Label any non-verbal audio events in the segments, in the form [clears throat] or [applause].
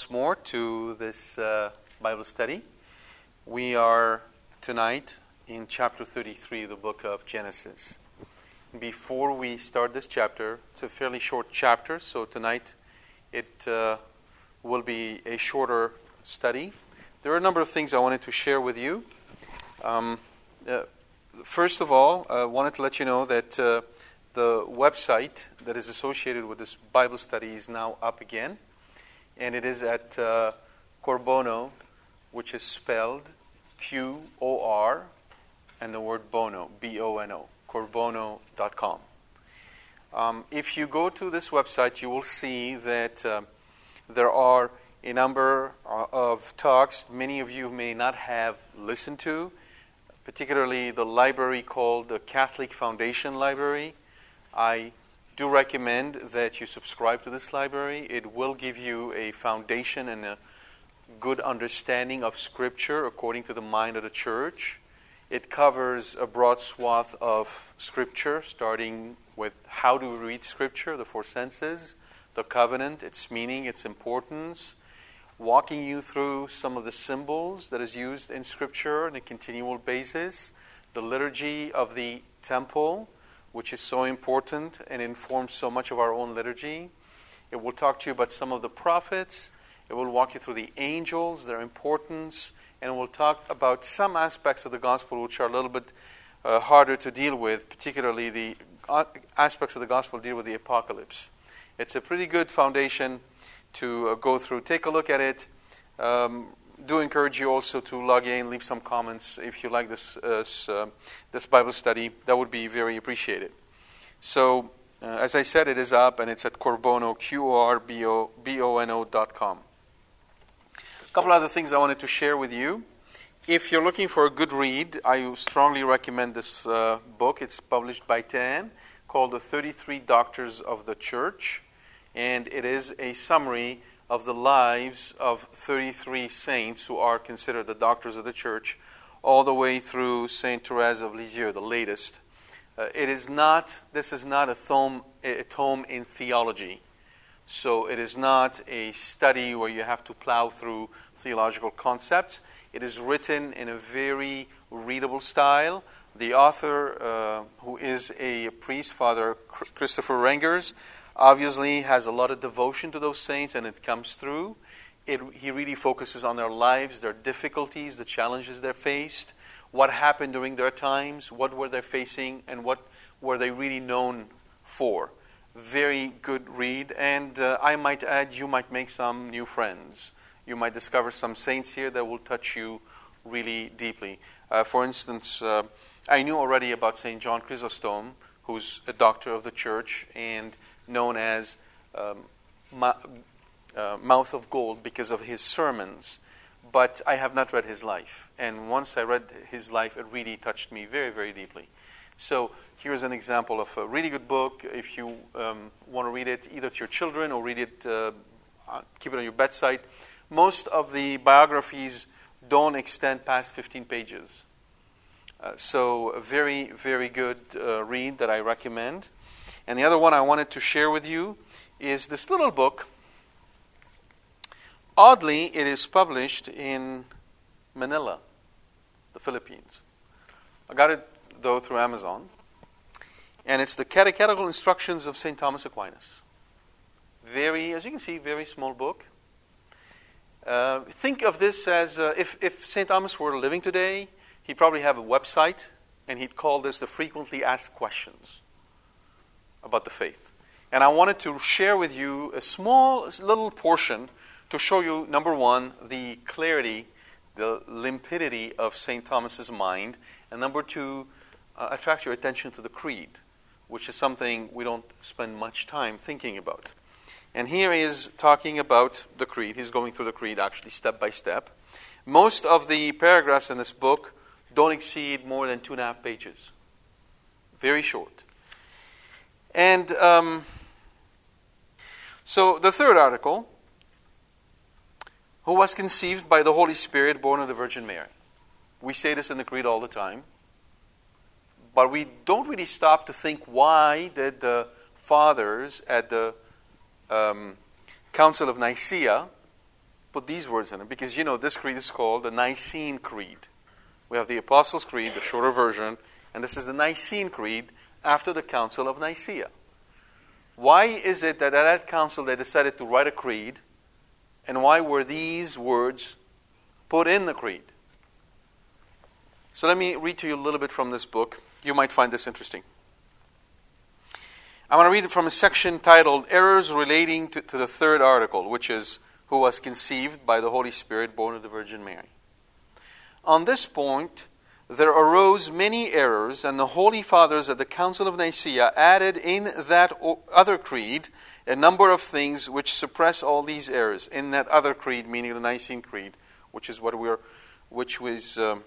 Once more to this uh, Bible study. We are tonight in chapter 33 of the book of Genesis. Before we start this chapter, it's a fairly short chapter, so tonight it uh, will be a shorter study. There are a number of things I wanted to share with you. Um, uh, first of all, I wanted to let you know that uh, the website that is associated with this Bible study is now up again and it is at uh, Qorbono, which is spelled Q O R and the word bono, B O N O, qorbono.com. Um, if you go to this website, you will see that uh, there are a number uh, of talks many of you may not have listened to, particularly the library called the Catholic Foundation Library. I do recommend that you subscribe to this library. It will give you a foundation and a good understanding of Scripture according to the mind of the church. It covers a broad swath of Scripture, starting with how to read Scripture, the four senses, the covenant, its meaning, its importance, walking you through some of the symbols that is used in Scripture on a continual basis, the liturgy of the temple which is so important and informs so much of our own liturgy. It will talk to you about some of the prophets. It will walk you through the angels, their importance, and it will talk about some aspects of the gospel which are a little bit uh, harder to deal with, particularly the uh, aspects of the gospel deal with the apocalypse. It's a pretty good foundation to uh, go through. Take a look at it. Um, do encourage you also to log in, leave some comments if you like this uh, uh, this Bible study. That would be very appreciated. So, uh, as I said, it is up and it's at Qorbono, Q O R B O N O dot com. A couple other things I wanted to share with you. If you're looking for a good read, I strongly recommend this uh, book. It's published by TAN called The 33 Doctors of the Church, and it is a summary of the lives of 33 saints who are considered the doctors of the church, all the way through Saint Therese of Lisieux, the latest. Uh, it is not. This is not a tome, a tome in theology. So it is not a study where you have to plow through theological concepts. It is written in a very readable style. The author, uh, who is a priest, Father Christopher Rengers, obviously has a lot of devotion to those saints, and it comes through. It, he really focuses on their lives, their difficulties, the challenges they faced, what happened during their times, what were they facing, and what were they really known for. Very good read, and uh, I might add, you might make some new friends. You might discover some saints here that will touch you really deeply. Uh, for instance, uh, I knew already about St. John Chrysostom, who's a doctor of the church, and known as um, Ma- uh, Mouth of Gold because of his sermons. But I have not read his life. And once I read his life, it really touched me very, very deeply. So here's an example of a really good book. If you um, want to read it, either to your children or read it, uh, keep it on your bedside. Most of the biographies don't extend past 15 pages. Uh, so, a very, very good uh, read that I recommend. And the other one I wanted to share with you is this little book. Oddly, it is published in Manila, the Philippines. I got it though, through Amazon. And it's the Catechetical Instructions of St. Thomas Aquinas. Very, as you can see, very small book. Uh, think of this as uh, if, if St. Thomas were living today, he'd probably have a website and he'd call this the frequently asked questions about the faith. And I wanted to share with you a small little portion to show you, number one, the clarity, the limpidity of St. Thomas's mind, and number two, uh, attract your attention to the creed, which is something we don't spend much time thinking about. And here he is talking about the creed. He's going through the creed actually step by step. Most of the paragraphs in this book don't exceed more than two and a half pages. Very short. And um, so the third article who was conceived by the Holy Spirit, born of the Virgin Mary. We say this in the Creed all the time. But we don't really stop to think why did the fathers at the um, Council of Nicaea put these words in it? Because you know this creed is called the Nicene Creed. We have the Apostles' Creed, the shorter version, and this is the Nicene Creed after the Council of Nicaea. Why is it that at that council they decided to write a creed, and why were these words put in the creed? So let me read to you a little bit from this book. You might find this interesting. I want to read it from a section titled Errors Relating to, to the Third Article, which is Who was conceived by the Holy Spirit, born of the Virgin Mary. On this point, there arose many errors, and the Holy Fathers at the Council of Nicaea added in that other creed a number of things which suppress all these errors. In that other creed, meaning the Nicene Creed, which is what we're, which was. Um,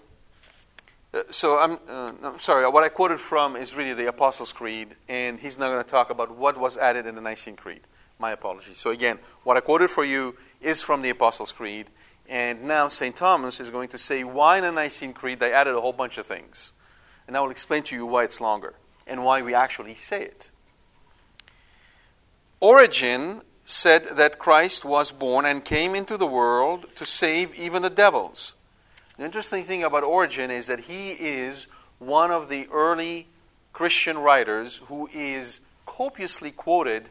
uh, so I'm, uh, I'm sorry. What I quoted from is really the Apostles' Creed, and he's not going to talk about what was added in the Nicene Creed. My apologies. So again, what I quoted for you is from the Apostles' Creed, and now St. Thomas is going to say why in the Nicene Creed they added a whole bunch of things. And I will explain to you why it's longer and why we actually say it. Origen said that Christ was born and came into the world to save even the devils. The interesting thing about Origen is that he is one of the early Christian writers who is copiously quoted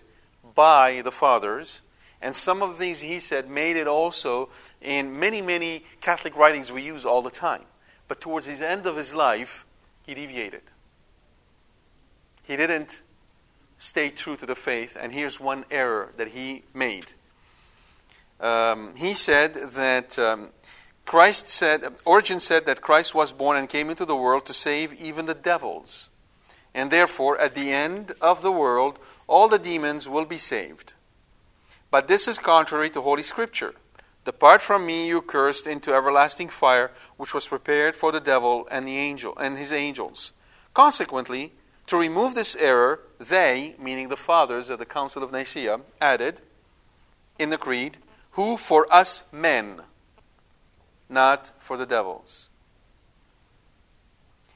by the fathers and some of these, he said, made it also in many, many Catholic writings we use all the time. But towards the end of his life, he deviated. He didn't stay true to the faith, and here's one error that he made. Um, he said that um, Christ said, Origen said that Christ was born and came into the world to save even the devils. And therefore, at the end of the world, all the demons will be saved. But this is contrary to Holy Scripture. Depart from me, you cursed, into everlasting fire, which was prepared for the devil and the angel and his angels. Consequently, to remove this error, they, meaning the fathers of the Council of Nicaea, added in the creed, who for us men, not for the devils,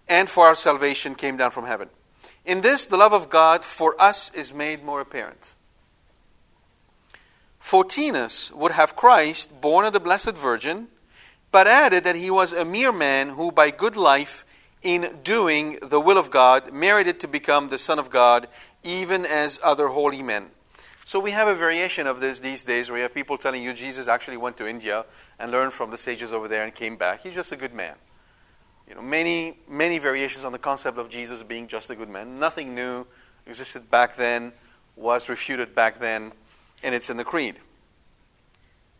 and for our salvation came down from heaven. In this, the love of God for us is made more apparent. Photinus would have Christ born of the Blessed Virgin, but added that he was a mere man who, by good life, in doing the will of God, merited to become the Son of God, even as other holy men. So we have a variation of this these days where you have people telling you Jesus actually went to India and learned from the sages over there and came back. He's just a good man. You know, many, many variations on the concept of Jesus being just a good man. Nothing new existed back then, was refuted back then and it's in the Creed.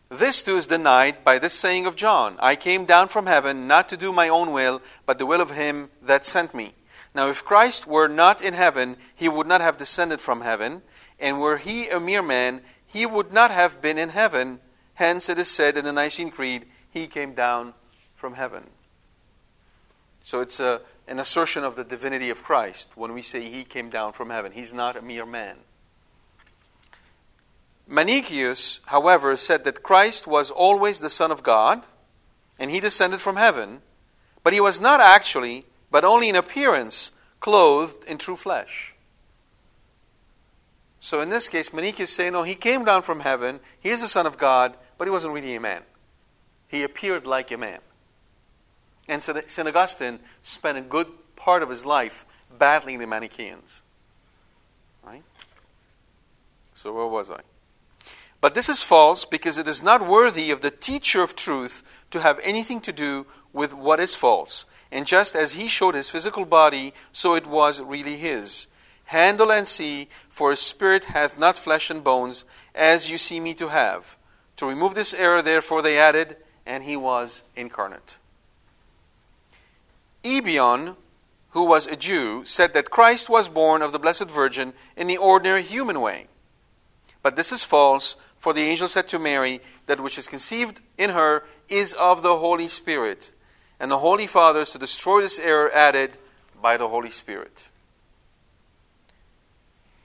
This too is denied by this saying of John I came down from heaven not to do my own will, but the will of him that sent me. Now, if Christ were not in heaven, he would not have descended from heaven, and were he a mere man, he would not have been in heaven. Hence, it is said in the Nicene Creed, he came down from heaven. So it's a, an assertion of the divinity of Christ when we say he came down from heaven. He's not a mere man. Manichaeus, however, said that Christ was always the Son of God, and he descended from heaven, but he was not actually, but only in appearance, clothed in true flesh. So in this case, Manichaeus say, no, he came down from heaven, he is the Son of God, but he wasn't really a man. He appeared like a man. And St. Augustine spent a good part of his life battling the Manichaeans. Right? So, where was I? But this is false because it is not worthy of the teacher of truth to have anything to do with what is false. And just as he showed his physical body, so it was really his. Handle and see, for a spirit hath not flesh and bones, as you see me to have. To remove this error, therefore, they added, and he was incarnate. Ebion, who was a Jew, said that Christ was born of the Blessed Virgin in the ordinary human way. But this is false, for the angel said to Mary, That which is conceived in her is of the Holy Spirit. And the Holy Fathers, to destroy this error, added, By the Holy Spirit.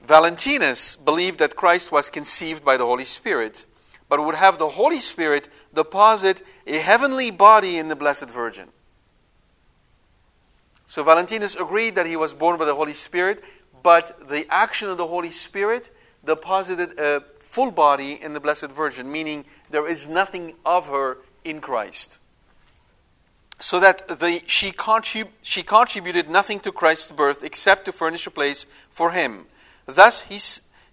Valentinus believed that Christ was conceived by the Holy Spirit, but would have the Holy Spirit deposit a heavenly body in the Blessed Virgin. So Valentinus agreed that he was born by the Holy Spirit, but the action of the Holy Spirit deposited a full body in the Blessed Virgin, meaning there is nothing of her in Christ. So that the, she, contrib- she contributed nothing to Christ's birth except to furnish a place for him. Thus, he,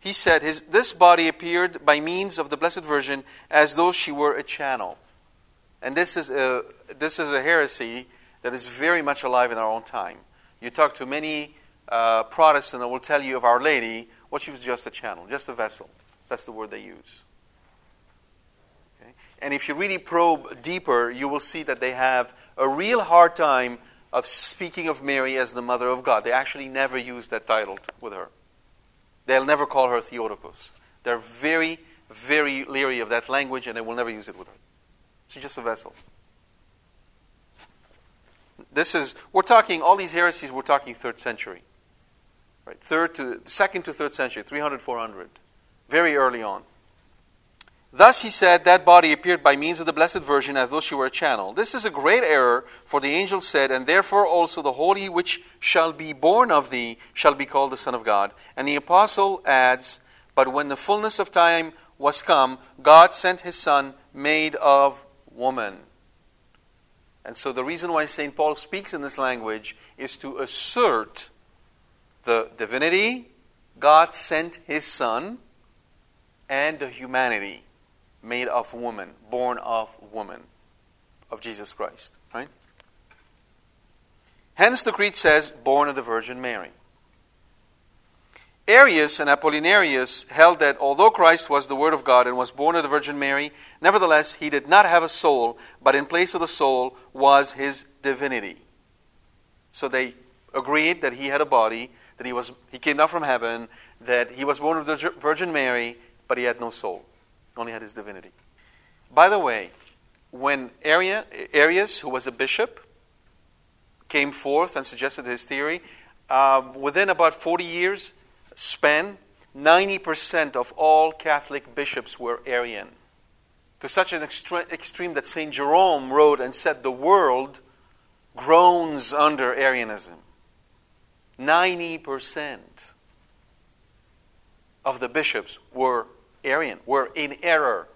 he said, his, This body appeared by means of the Blessed Virgin as though she were a channel. And this is a, this is a heresy that is very much alive in our own time. You talk to many uh, Protestants that will tell you of Our Lady, well, she was just a channel, just a vessel. That's the word they use. Okay? And if you really probe deeper, you will see that they have a real hard time of speaking of Mary as the mother of God. They actually never use that title with her. They'll never call her Theotokos. They're very, very leery of that language, and they will never use it with her. She's just a vessel. This is we're talking all these heresies. We're talking third century, right? Third to second to third century, 300, 400 very early on. Thus, he said, that body appeared by means of the Blessed Virgin as though she were a channel. This is a great error, for the angel said, And therefore also the Holy which shall be born of thee shall be called the Son of God. And the apostle adds, But when the fullness of time was come, God sent his Son, made of woman. And so the reason why St. Paul speaks in this language is to assert the divinity. God sent his Son and the humanity made of woman, born of woman, of Jesus Christ. Right? Hence the Creed says, born of the Virgin Mary. Arius and Apollinarius held that although Christ was the Word of God and was born of the Virgin Mary, nevertheless he did not have a soul, but in place of the soul was his divinity. So they agreed that he had a body, that he, was, he came down from heaven, that he was born of the Virgin Mary, but he had no soul, only had his divinity. By the way, when Arius, who was a bishop, came forth and suggested his theory, uh, within about 40 years span, 90% of all Catholic bishops were Arian. To such an extre- extreme that St. Jerome wrote and said, The world groans under Arianism. 90% of the bishops were Arian, were in error.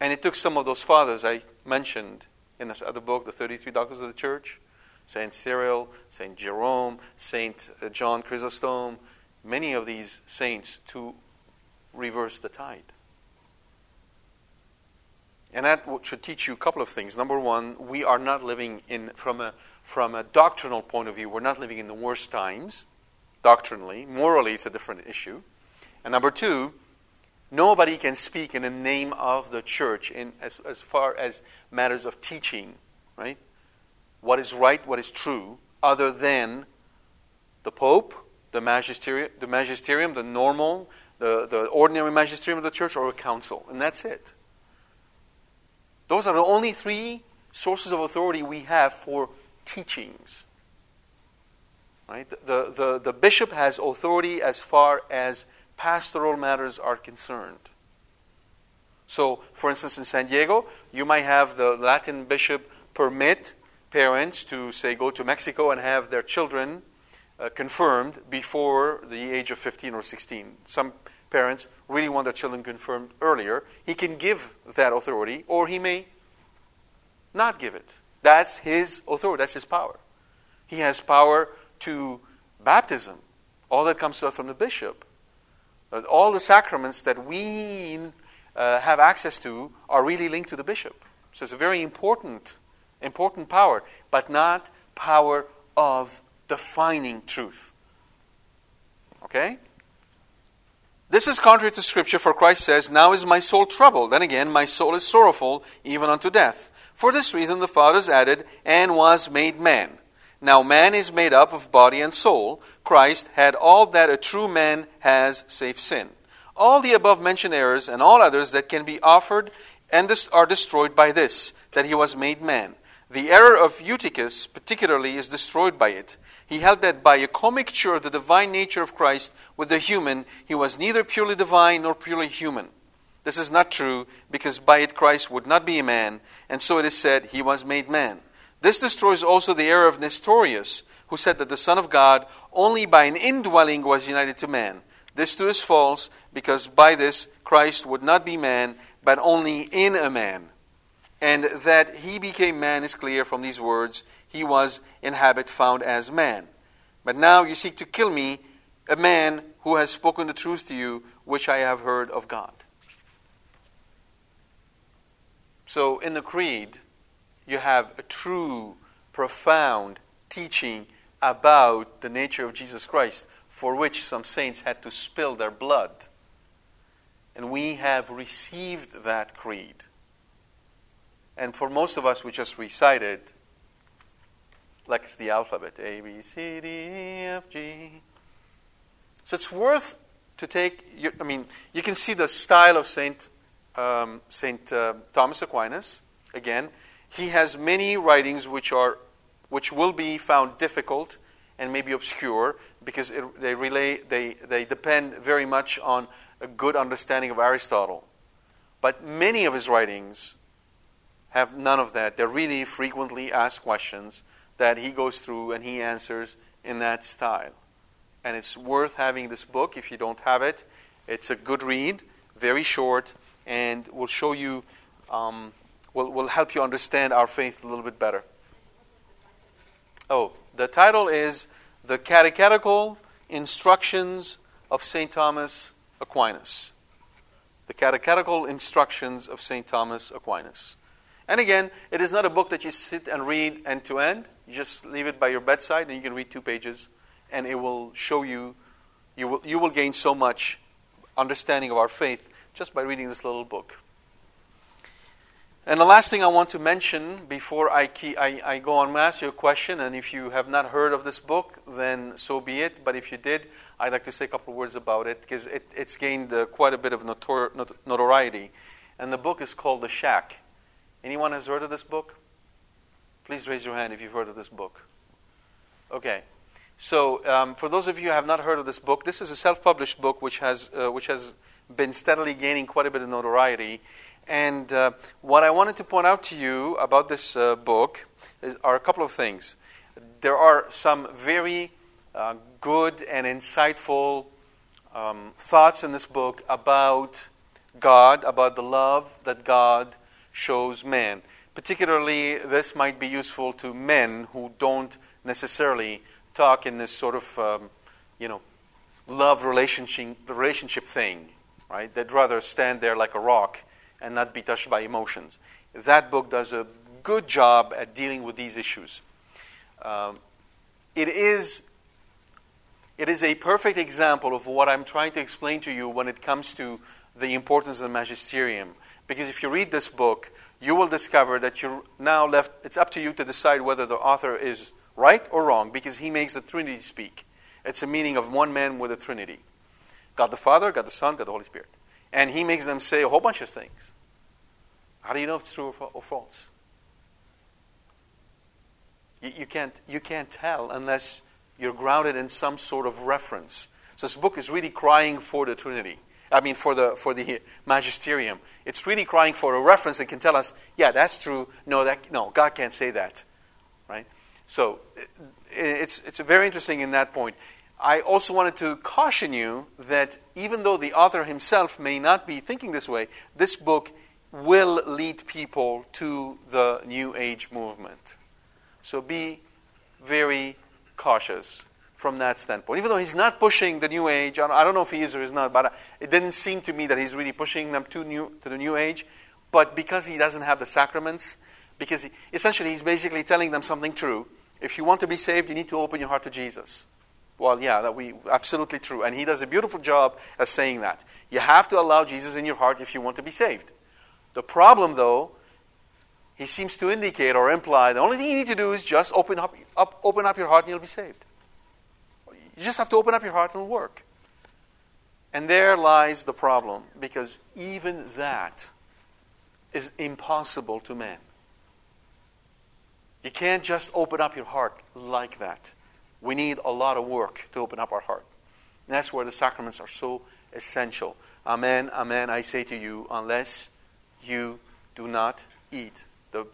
And it took some of those fathers I mentioned in this other book, The 33 Doctors of the Church, St. Cyril, St. Jerome, St. Uh, John Chrysostom, many of these saints to reverse the tide. And that should teach you a couple of things. Number one, we are not living in, from a, from a doctrinal point of view, we're not living in the worst times, doctrinally. Morally, it's a different issue. And number two, Nobody can speak in the name of the church in as, as far as matters of teaching, right? What is right, what is true, other than the Pope, the magisterium, the, magisterium, the normal, the, the ordinary magisterium of the church, or a council. And that's it. Those are the only three sources of authority we have for teachings. Right? The, the, the bishop has authority as far as pastoral matters are concerned. So, for instance, in San Diego, you might have the Latin bishop permit parents to, say, go to Mexico and have their children uh, confirmed before the age of 15 or 16. Some parents really want their children confirmed earlier. He can give that authority, or he may not give it. That's his authority, that's his power. He has power to baptism. All that comes to us from the bishop. All the sacraments that we uh, have access to are really linked to the bishop. So it's a very important, important power, but not power of defining truth. Okay? This is contrary to Scripture, for Christ says, Now is my soul troubled. Then again, my soul is sorrowful, even unto death. For this reason the fathers added, and was made man. Now man is made up of body and soul. Christ had all that a true man has, save sin. All the above mentioned errors and all others that can be offered and are destroyed by this, that he was made man. The error of Eutyches, particularly, is destroyed by it. He held that by a commixture of the divine nature of Christ with the human, he was neither purely divine nor purely human. This is not true, because by it Christ would not be a man, and so it is said, He was made man. This destroys also the error of Nestorius, who said that the Son of God only by an indwelling was united to man. This too is false, because by this Christ would not be man, but only in a man. And that he became man is clear from these words He was in habit found as man. But now you seek to kill me, a man who has spoken the truth to you, which I have heard of God. So in the Creed, you have a true, profound teaching about the nature of Jesus Christ, for which some saints had to spill their blood. And we have received that creed. And for most of us, we just recite it like it's the alphabet A, B, C, D, E, F, G. So it's worth to take, your, I mean, you can see the style of Saint um, Saint uh, Thomas Aquinas. Again, he has many writings which are which will be found difficult and maybe obscure because it, they relay they they depend very much on a good understanding of Aristotle. But many of his writings have none of that. They're really frequently asked questions that he goes through and he answers in that style. And it's worth having this book if you don't have it. It's a good read, very short, and will show you, um, will, will help you understand our faith a little bit better. Oh, the title is The Catechetical Instructions of St. Thomas Aquinas. The Catechetical Instructions of St. Thomas Aquinas. And again, it is not a book that you sit and read end to end. You just leave it by your bedside and you can read two pages and it will show you, you will, you will gain so much understanding of our faith just by reading this little book. And the last thing I want to mention before I, key, I, I go on, I'm ask you a question, and if you have not heard of this book, then so be it. But if you did, I'd like to say a couple of words about it because it, it's gained uh, quite a bit of notor- notoriety. And the book is called The Shack. Anyone has heard of this book? Please raise your hand if you've heard of this book. Okay. So, um, for those of you who have not heard of this book, this is a self published book which has, uh, which has been steadily gaining quite a bit of notoriety. And uh, what I wanted to point out to you about this uh, book is, are a couple of things. There are some very uh, good and insightful um, thoughts in this book about God, about the love that God shows man. Particularly, this might be useful to men who don't necessarily talk in this sort of, um, you know, love relationship, relationship thing right? They'd rather stand there like a rock and not be touched by emotions. That book does a good job at dealing with these issues. Um, it is it is a perfect example of what I'm trying to explain to you when it comes to the importance of the magisterium. Because if you read this book, you will discover that you're now left, it's up to you to decide whether the author is right or wrong, because he makes the Trinity speak. It's a meaning of one man with a Trinity. God the Father, God the Son, God the Holy Spirit. And he makes them say a whole bunch of things. How do you know it's true or, false? You, you, can't, you can't tell unless you're grounded in some sort of reference. So this book is really crying for the Trinity. I mean, for the, for the magisterium. It's really crying for a reference that can tell us, yeah, that's true. No, that, no God can't say that. Right? So it's, it's very interesting in that point. I also wanted to caution you that even though the author himself may not be thinking this way, this book will lead people to the New Age movement. So be very cautious from that standpoint. Even though he's not pushing the New Age, I don't know if he is or is not, but it didn't seem to me that he's really pushing them to, new, to the New Age. But because he doesn't have the sacraments, because he, essentially he's basically telling them something true. If you want to be saved, you need to open your heart to Jesus. Well, yeah, that we absolutely true, and he does a beautiful job at saying that. You have to allow Jesus in your heart if you want to be saved. The problem, though, he seems to indicate or imply the only thing you need to do is just open up, up, open up your heart and you'll be saved. You just have to open up your heart and it'll work. And there lies the problem, because even that is impossible to man. You can't just open up your heart like that. We need a lot of work to open up our heart. And that's where the sacraments are so essential. Amen, amen, I say to you, unless you do not eat the,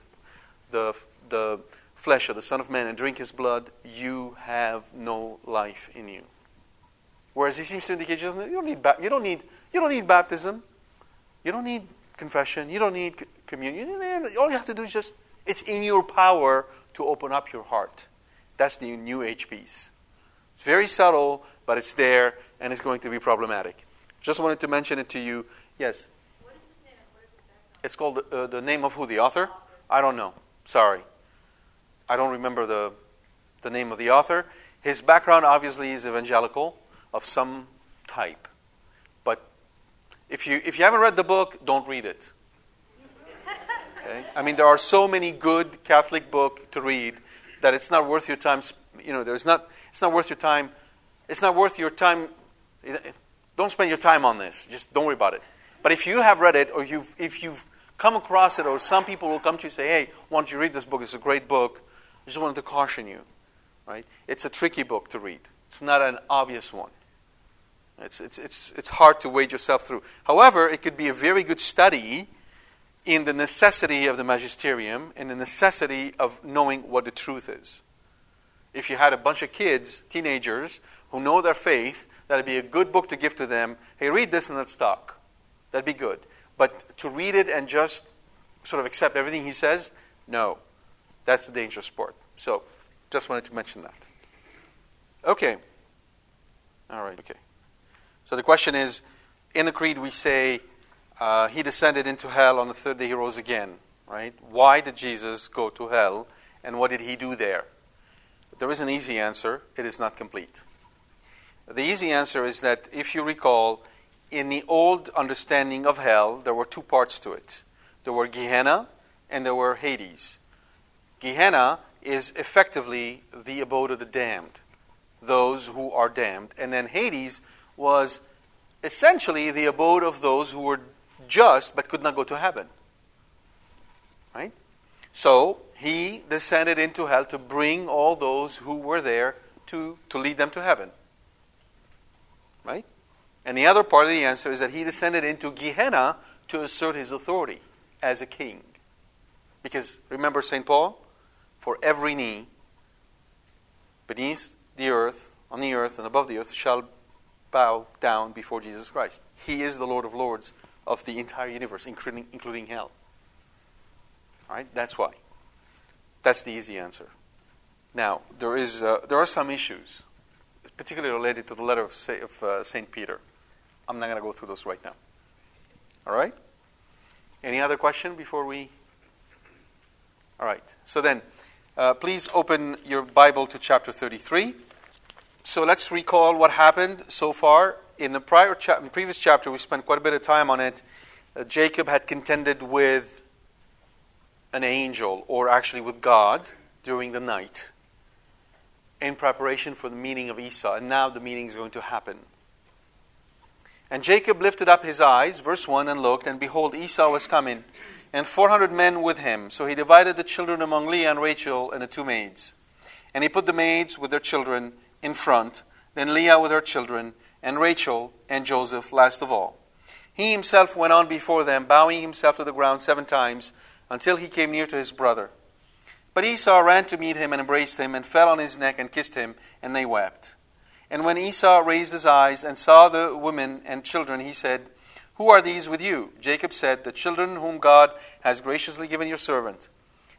the, the flesh of the Son of Man and drink his blood, you have no life in you. Whereas he seems to indicate you don't need, you don't need, you don't need baptism. You don't need confession. You don't need communion. All you have to do is just, it's in your power to open up your heart. That's the New Age piece. It's very subtle, but it's there, and it's going to be problematic. Just wanted to mention it to you. Yes? It's called uh, the name of who? The author? I don't know. Sorry. I don't remember the, the name of the author. His background obviously is evangelical of some type. But if you, if you haven't read the book, don't read it. Okay? I mean, there are so many good Catholic books to read that it's not worth your time. You know, there's not, it's not worth your time. It's not worth your time. Don't spend your time on this. Just don't worry about it. But if you have read it, or you've, if you've come across it, or some people will come to you and say, hey, why don't you read this book? It's a great book. I just wanted to caution you. Right? It's a tricky book to read. It's not an obvious one. It's, it's, it's, it's hard to wade yourself through. However, it could be a very good study in the necessity of the magisterium and the necessity of knowing what the truth is. If you had a bunch of kids, teenagers, who know their faith, that'd be a good book to give to them. Hey, read this and let's talk. That'd be good. But to read it and just sort of accept everything he says, no. That's a dangerous sport. So, just wanted to mention that. Okay. All right, okay. So the question is in the Creed, we say, uh, He descended into hell on the third day, He rose again, right? Why did Jesus go to hell, and what did He do there? There is an easy answer it is not complete. The easy answer is that if you recall, in the old understanding of hell, there were two parts to it there were Gehenna and there were Hades. Gehenna is effectively the abode of the damned, those who are damned. And then Hades was essentially the abode of those who were just but could not go to heaven. Right? So he descended into hell to bring all those who were there to, to lead them to heaven. Right? And the other part of the answer is that he descended into Gehenna to assert his authority as a king. Because remember St. Paul? For every knee beneath the earth, on the earth, and above the earth shall bow down before Jesus Christ. He is the Lord of Lords of the entire universe, including, including hell. All right? That's why. That's the easy answer. Now, there, is, uh, there are some issues, particularly related to the letter of, uh, St. Peter. I'm not going to go through those right now. All right? Any other question before we? All right. So then, uh, please open your Bible to chapter 33. So let's recall what happened so far. In the prior cha- in previous chapter, we spent quite a bit of time on it. Uh, Jacob had contended with an angel, or actually with God, during the night in preparation for the meeting of Esau. And now the meeting is going to happen. And Jacob lifted up his eyes, verse 1, and looked, and behold, Esau was coming, and 400 men with him. So he divided the children among Leah and Rachel and the two maids. And he put the maids with their children in front, then Leah with her children, and Rachel and Joseph last of all. He himself went on before them, bowing himself to the ground seven times, until he came near to his brother. But Esau ran to meet him and embraced him, and fell on his neck and kissed him, and they wept. And when Esau raised his eyes and saw the women and children, he said, Who are these with you? Jacob said, The children whom God has graciously given your servant.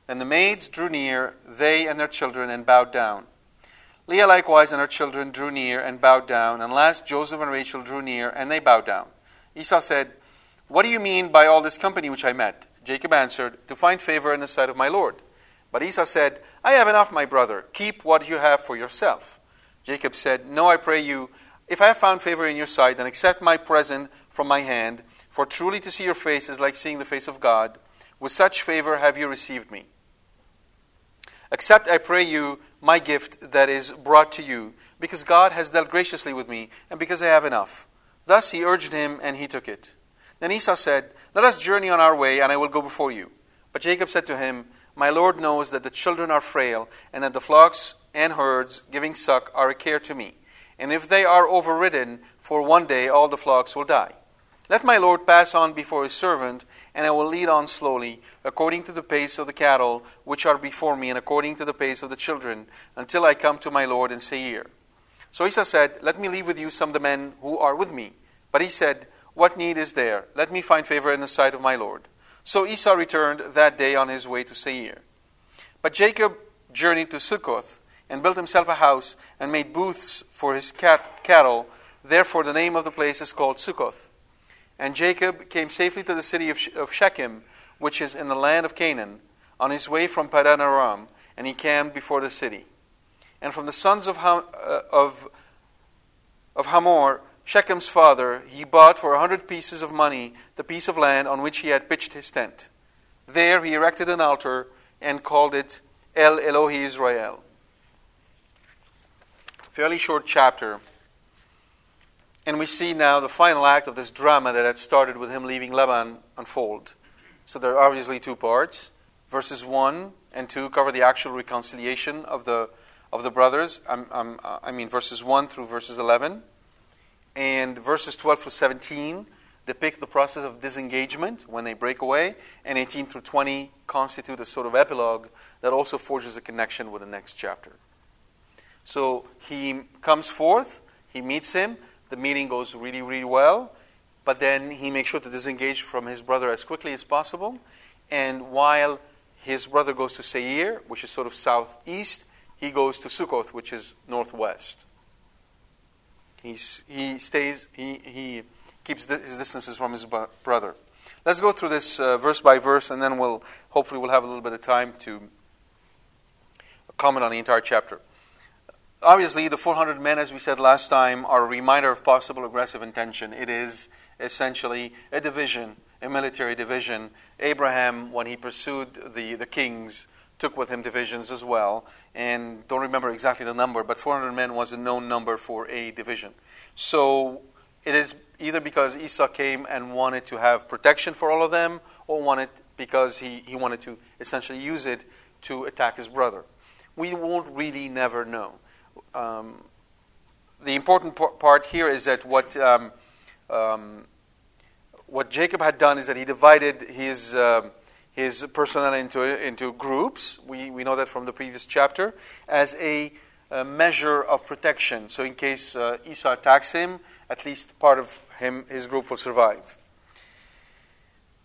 Then the maids drew near, they and their children, and bowed down. Leah likewise and her children drew near and bowed down. And last Joseph and Rachel drew near, and they bowed down. Esau said, What do you mean by all this company which I met? Jacob answered, To find favor in the sight of my Lord. But Esau said, I have enough, my brother. Keep what you have for yourself. Jacob said, No, I pray you, if I have found favor in your sight, then accept my present from my hand, for truly to see your face is like seeing the face of God. With such favor have you received me. Accept, I pray you, my gift that is brought to you, because God has dealt graciously with me, and because I have enough. Thus he urged him, and he took it. Then Esau said, Let us journey on our way, and I will go before you. But Jacob said to him, My Lord knows that the children are frail, and that the flocks and herds giving suck are a care to me. And if they are overridden, for one day all the flocks will die. Let my Lord pass on before his servant, and I will lead on slowly, according to the pace of the cattle which are before me, and according to the pace of the children, until I come to my Lord in Seir. So Esau said, Let me leave with you some of the men who are with me. But he said, What need is there? Let me find favor in the sight of my Lord. So Esau returned that day on his way to Seir. But Jacob journeyed to Succoth, and built himself a house, and made booths for his cat- cattle. Therefore the name of the place is called Succoth. And Jacob came safely to the city of, Shechem, which is in the land of Canaan, on his way from Padan Aram, and he camped before the city. And from the sons of, Ham, uh, of, of Hamor, Shechem's father, he bought for a hundred pieces of money the piece of land on which he had pitched his tent. There he erected an altar and called it El Elohi Israel. Fairly short chapter. And we see now the final act of this drama that had started with him leaving Lebanon unfold. So there are obviously two parts. Verses 1 and 2 cover the actual reconciliation of the, of the brothers. I'm, I'm, uh, I mean, verses 1 through verses 11. And verses 12 through 17 depict the process of disengagement when they break away. And 18 through 20 constitute a sort of epilogue that also forges a connection with the next chapter. So he comes forth, he meets him the meeting goes really, really well, but then he makes sure to disengage from his brother as quickly as possible. And while his brother goes to Seir, which is sort of southeast, he goes to Sukkoth, which is northwest. He's, he stays, he, he keeps his distances from his brother. Let's go through this uh, verse by verse, and then we'll hopefully we'll have a little bit of time to comment on the entire chapter. Obviously, the 400 men, as we said last time, are a reminder of possible aggressive intention. It is essentially a division, a military division. Abraham, when he pursued the, the kings, took with him divisions as well. And don't remember exactly the number, but 400 men was a known number for a division. So it is either because Esau came and wanted to have protection for all of them, or wanted because he, he wanted to essentially use it to attack his brother. We won't really never know um, the important part here is that what um, um, what Jacob had done is that he divided his uh, his personnel into into groups. We we know that from the previous chapter as a, a measure of protection. So in case uh, Esau attacks him, at least part of him his group will survive.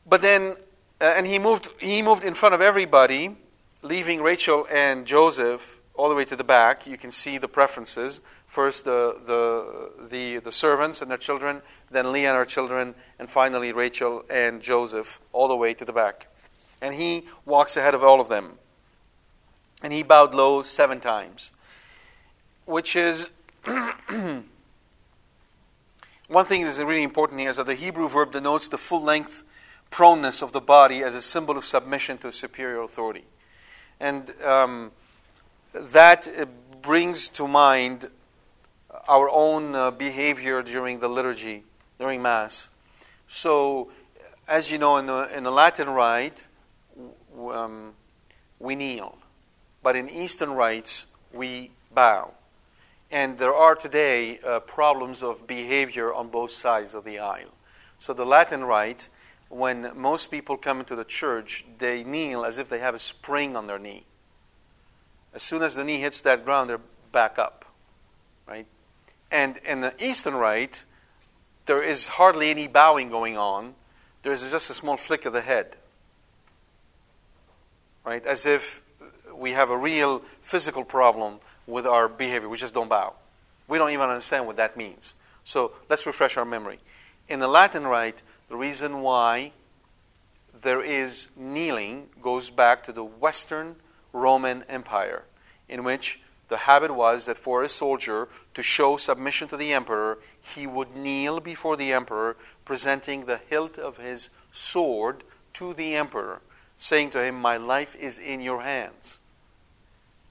But then, uh, and he moved he moved in front of everybody, leaving Rachel and Joseph all the way to the back, you can see the preferences. First, the, the, the, the servants and their children, then Leah and her children, and finally Rachel and Joseph, all the way to the back. And he walks ahead of all of them. And he bowed low seven times, which is. [clears throat] One thing that is really important here is that the Hebrew verb denotes the full length proneness of the body as a symbol of submission to a superior authority. And. Um, that uh, brings to mind our own uh, behavior during the liturgy, during Mass. So, as you know, in the, in the Latin rite, um, we kneel. But in Eastern rites, we bow. And there are today uh, problems of behavior on both sides of the aisle. So, the Latin rite, when most people come into the church, they kneel as if they have a spring on their knee. As soon as the knee hits that ground, they're back up. Right? And in the Eastern Rite, there is hardly any bowing going on. There's just a small flick of the head. right? As if we have a real physical problem with our behavior. We just don't bow. We don't even understand what that means. So let's refresh our memory. In the Latin Rite, the reason why there is kneeling goes back to the Western Roman Empire, in which the habit was that for a soldier to show submission to the emperor, he would kneel before the emperor, presenting the hilt of his sword to the emperor, saying to him, My life is in your hands.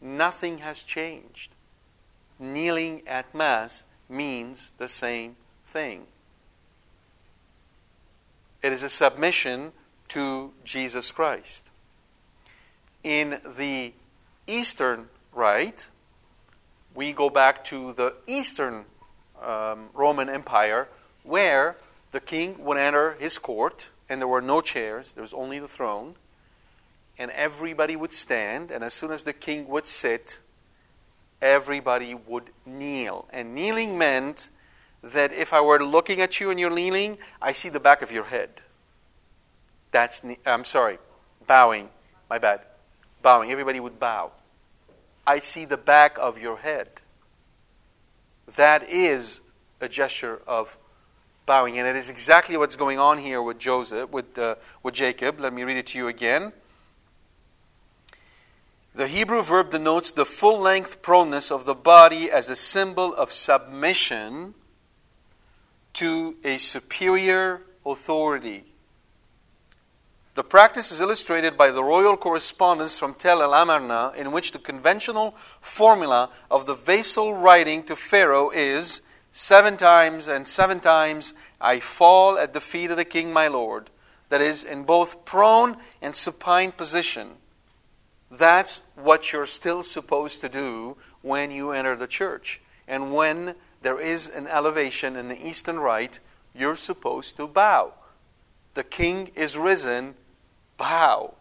Nothing has changed. Kneeling at Mass means the same thing. It is a submission to Jesus Christ. In the Eastern Rite, we go back to the Eastern um, Roman Empire, where the king would enter his court, and there were no chairs, there was only the throne, and everybody would stand, and as soon as the king would sit, everybody would kneel. And kneeling meant that if I were looking at you and you're kneeling, I see the back of your head. That's, I'm sorry, bowing. My bad. Bowing. Everybody would bow. I see the back of your head. That is a gesture of bowing. And it is exactly what's going on here with Joseph, with, uh, with Jacob. Let me read it to you again. The Hebrew verb denotes the full length proneness of the body as a symbol of submission to a superior authority. The practice is illustrated by the royal correspondence from Tel el Amarna, in which the conventional formula of the vassal writing to Pharaoh is Seven times and seven times I fall at the feet of the king my lord. That is, in both prone and supine position. That's what you're still supposed to do when you enter the church. And when there is an elevation in the eastern rite, you're supposed to bow. The king is risen bow.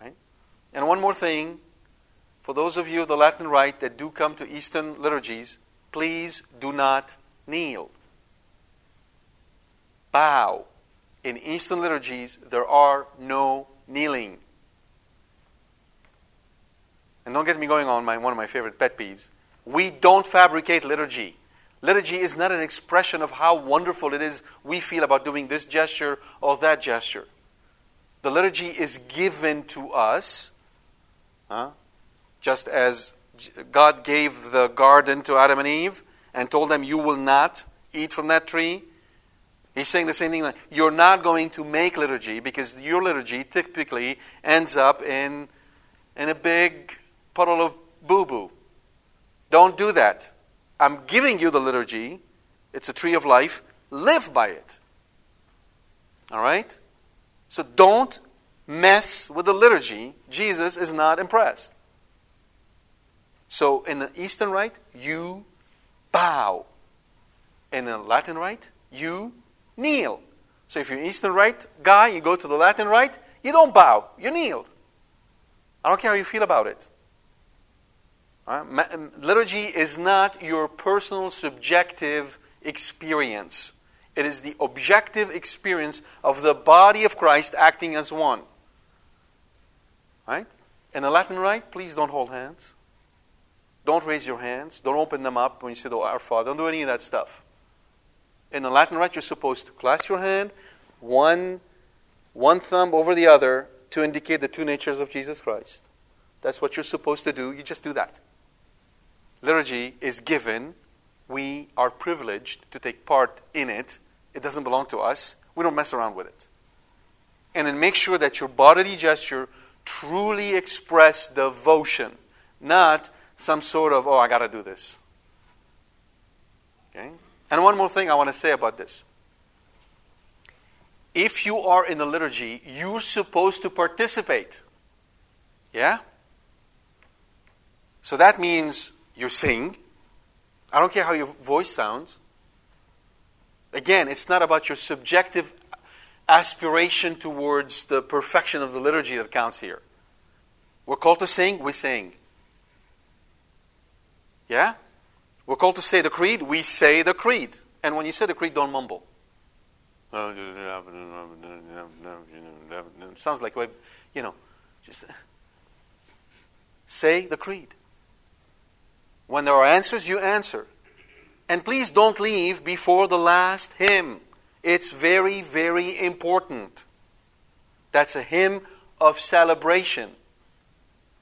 Right? And one more thing for those of you of the Latin Rite that do come to Eastern liturgies, please do not kneel. Bow. In Eastern liturgies, there are no kneeling. And don't get me going on my, one of my favorite pet peeves. We don't fabricate liturgy. Liturgy is not an expression of how wonderful it is we feel about doing this gesture or that gesture. The liturgy is given to us, huh? just as God gave the garden to Adam and Eve and told them, You will not eat from that tree. He's saying the same thing. You're not going to make liturgy because your liturgy typically ends up in, in a big puddle of boo boo. Don't do that. I'm giving you the liturgy. It's a tree of life. Live by it. All right? So don't mess with the liturgy. Jesus is not impressed. So in the Eastern Rite, you bow. In the Latin Rite, you kneel. So if you're an Eastern Rite guy, you go to the Latin Rite, you don't bow, you kneel. I don't care how you feel about it. Right? Liturgy is not your personal subjective experience. It is the objective experience of the body of Christ acting as one. Right? In the Latin Rite, please don't hold hands. Don't raise your hands. Don't open them up when you say the Our Father. Don't do any of that stuff. In the Latin Rite, you're supposed to clasp your hand, one, one thumb over the other, to indicate the two natures of Jesus Christ. That's what you're supposed to do. You just do that. Liturgy is given. We are privileged to take part in it it doesn't belong to us. We don't mess around with it. And then make sure that your bodily gesture truly express devotion, not some sort of, oh, I got to do this. Okay? And one more thing I want to say about this. If you are in the liturgy, you're supposed to participate. Yeah? So that means you sing. I don't care how your voice sounds. Again, it's not about your subjective aspiration towards the perfection of the liturgy that counts here. We're called to sing, we sing. Yeah? We're called to say the creed, we say the creed. And when you say the creed, don't mumble. Sounds like, you know, Just say the creed. When there are answers, you answer. And please don't leave before the last hymn. It's very, very important. That's a hymn of celebration.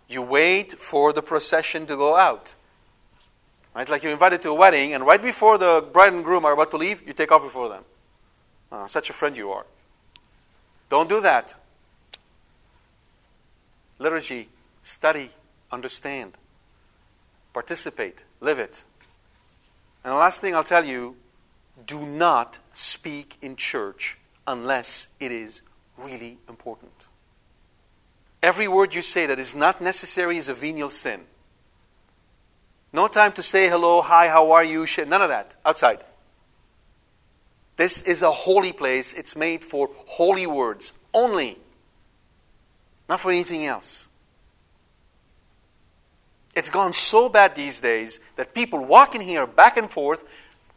You wait for the procession to go out. Right? Like you're invited to a wedding, and right before the bride and groom are about to leave, you take off before them. Oh, such a friend you are. Don't do that. Liturgy, study, understand, participate, live it. And the last thing I'll tell you do not speak in church unless it is really important. Every word you say that is not necessary is a venial sin. No time to say hello, hi, how are you, none of that. Outside. This is a holy place. It's made for holy words only, not for anything else. It's gone so bad these days that people walk in here back and forth,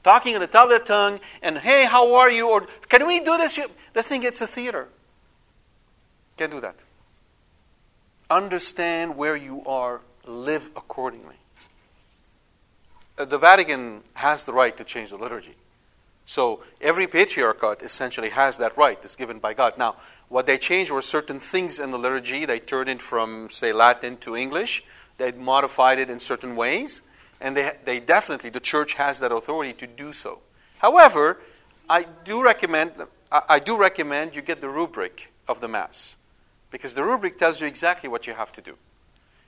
talking at the top of their tongue, and hey, how are you? Or can we do this? They think it's a theater. Can't do that. Understand where you are, live accordingly. Uh, the Vatican has the right to change the liturgy. So every patriarchate essentially has that right. It's given by God. Now, what they changed were certain things in the liturgy. They turned it from, say, Latin to English. They modified it in certain ways. And they, they definitely, the church has that authority to do so. However, I do recommend, I do recommend you get the rubric of the Mass. Because the rubric tells you exactly what you have to do.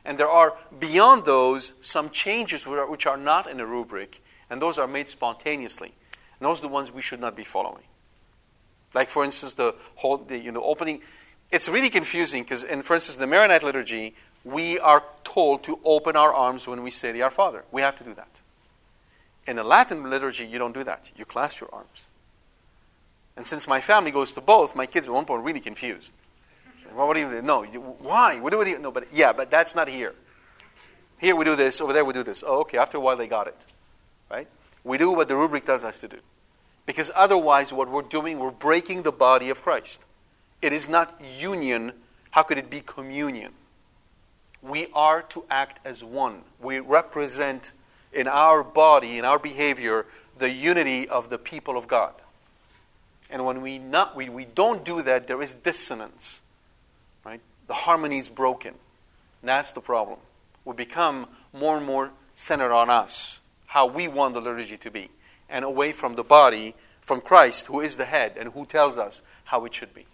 And there are, beyond those, some changes which are not in the rubric, and those are made spontaneously. And those are the ones we should not be following. Like, for instance, the whole, the, you know, opening. It's really confusing because, in, for instance, the Maronite liturgy, we are told to open our arms when we say the Our Father. We have to do that. In the Latin liturgy, you don't do that. You clasp your arms. And since my family goes to both, my kids at one point were really confused. Well, what do you No, you, why? What do do? No, but yeah, but that's not here. Here we do this, over there we do this. Oh, okay. After a while, they got it. Right? We do what the rubric tells us to do. Because otherwise, what we're doing, we're breaking the body of Christ. It is not union. How could it be communion? We are to act as one. We represent in our body, in our behavior, the unity of the people of God. And when we, not, we, we don't do that, there is dissonance. Right? The harmony is broken. And that's the problem. We become more and more centered on us how we want the liturgy to be, and away from the body, from Christ, who is the head and who tells us how it should be.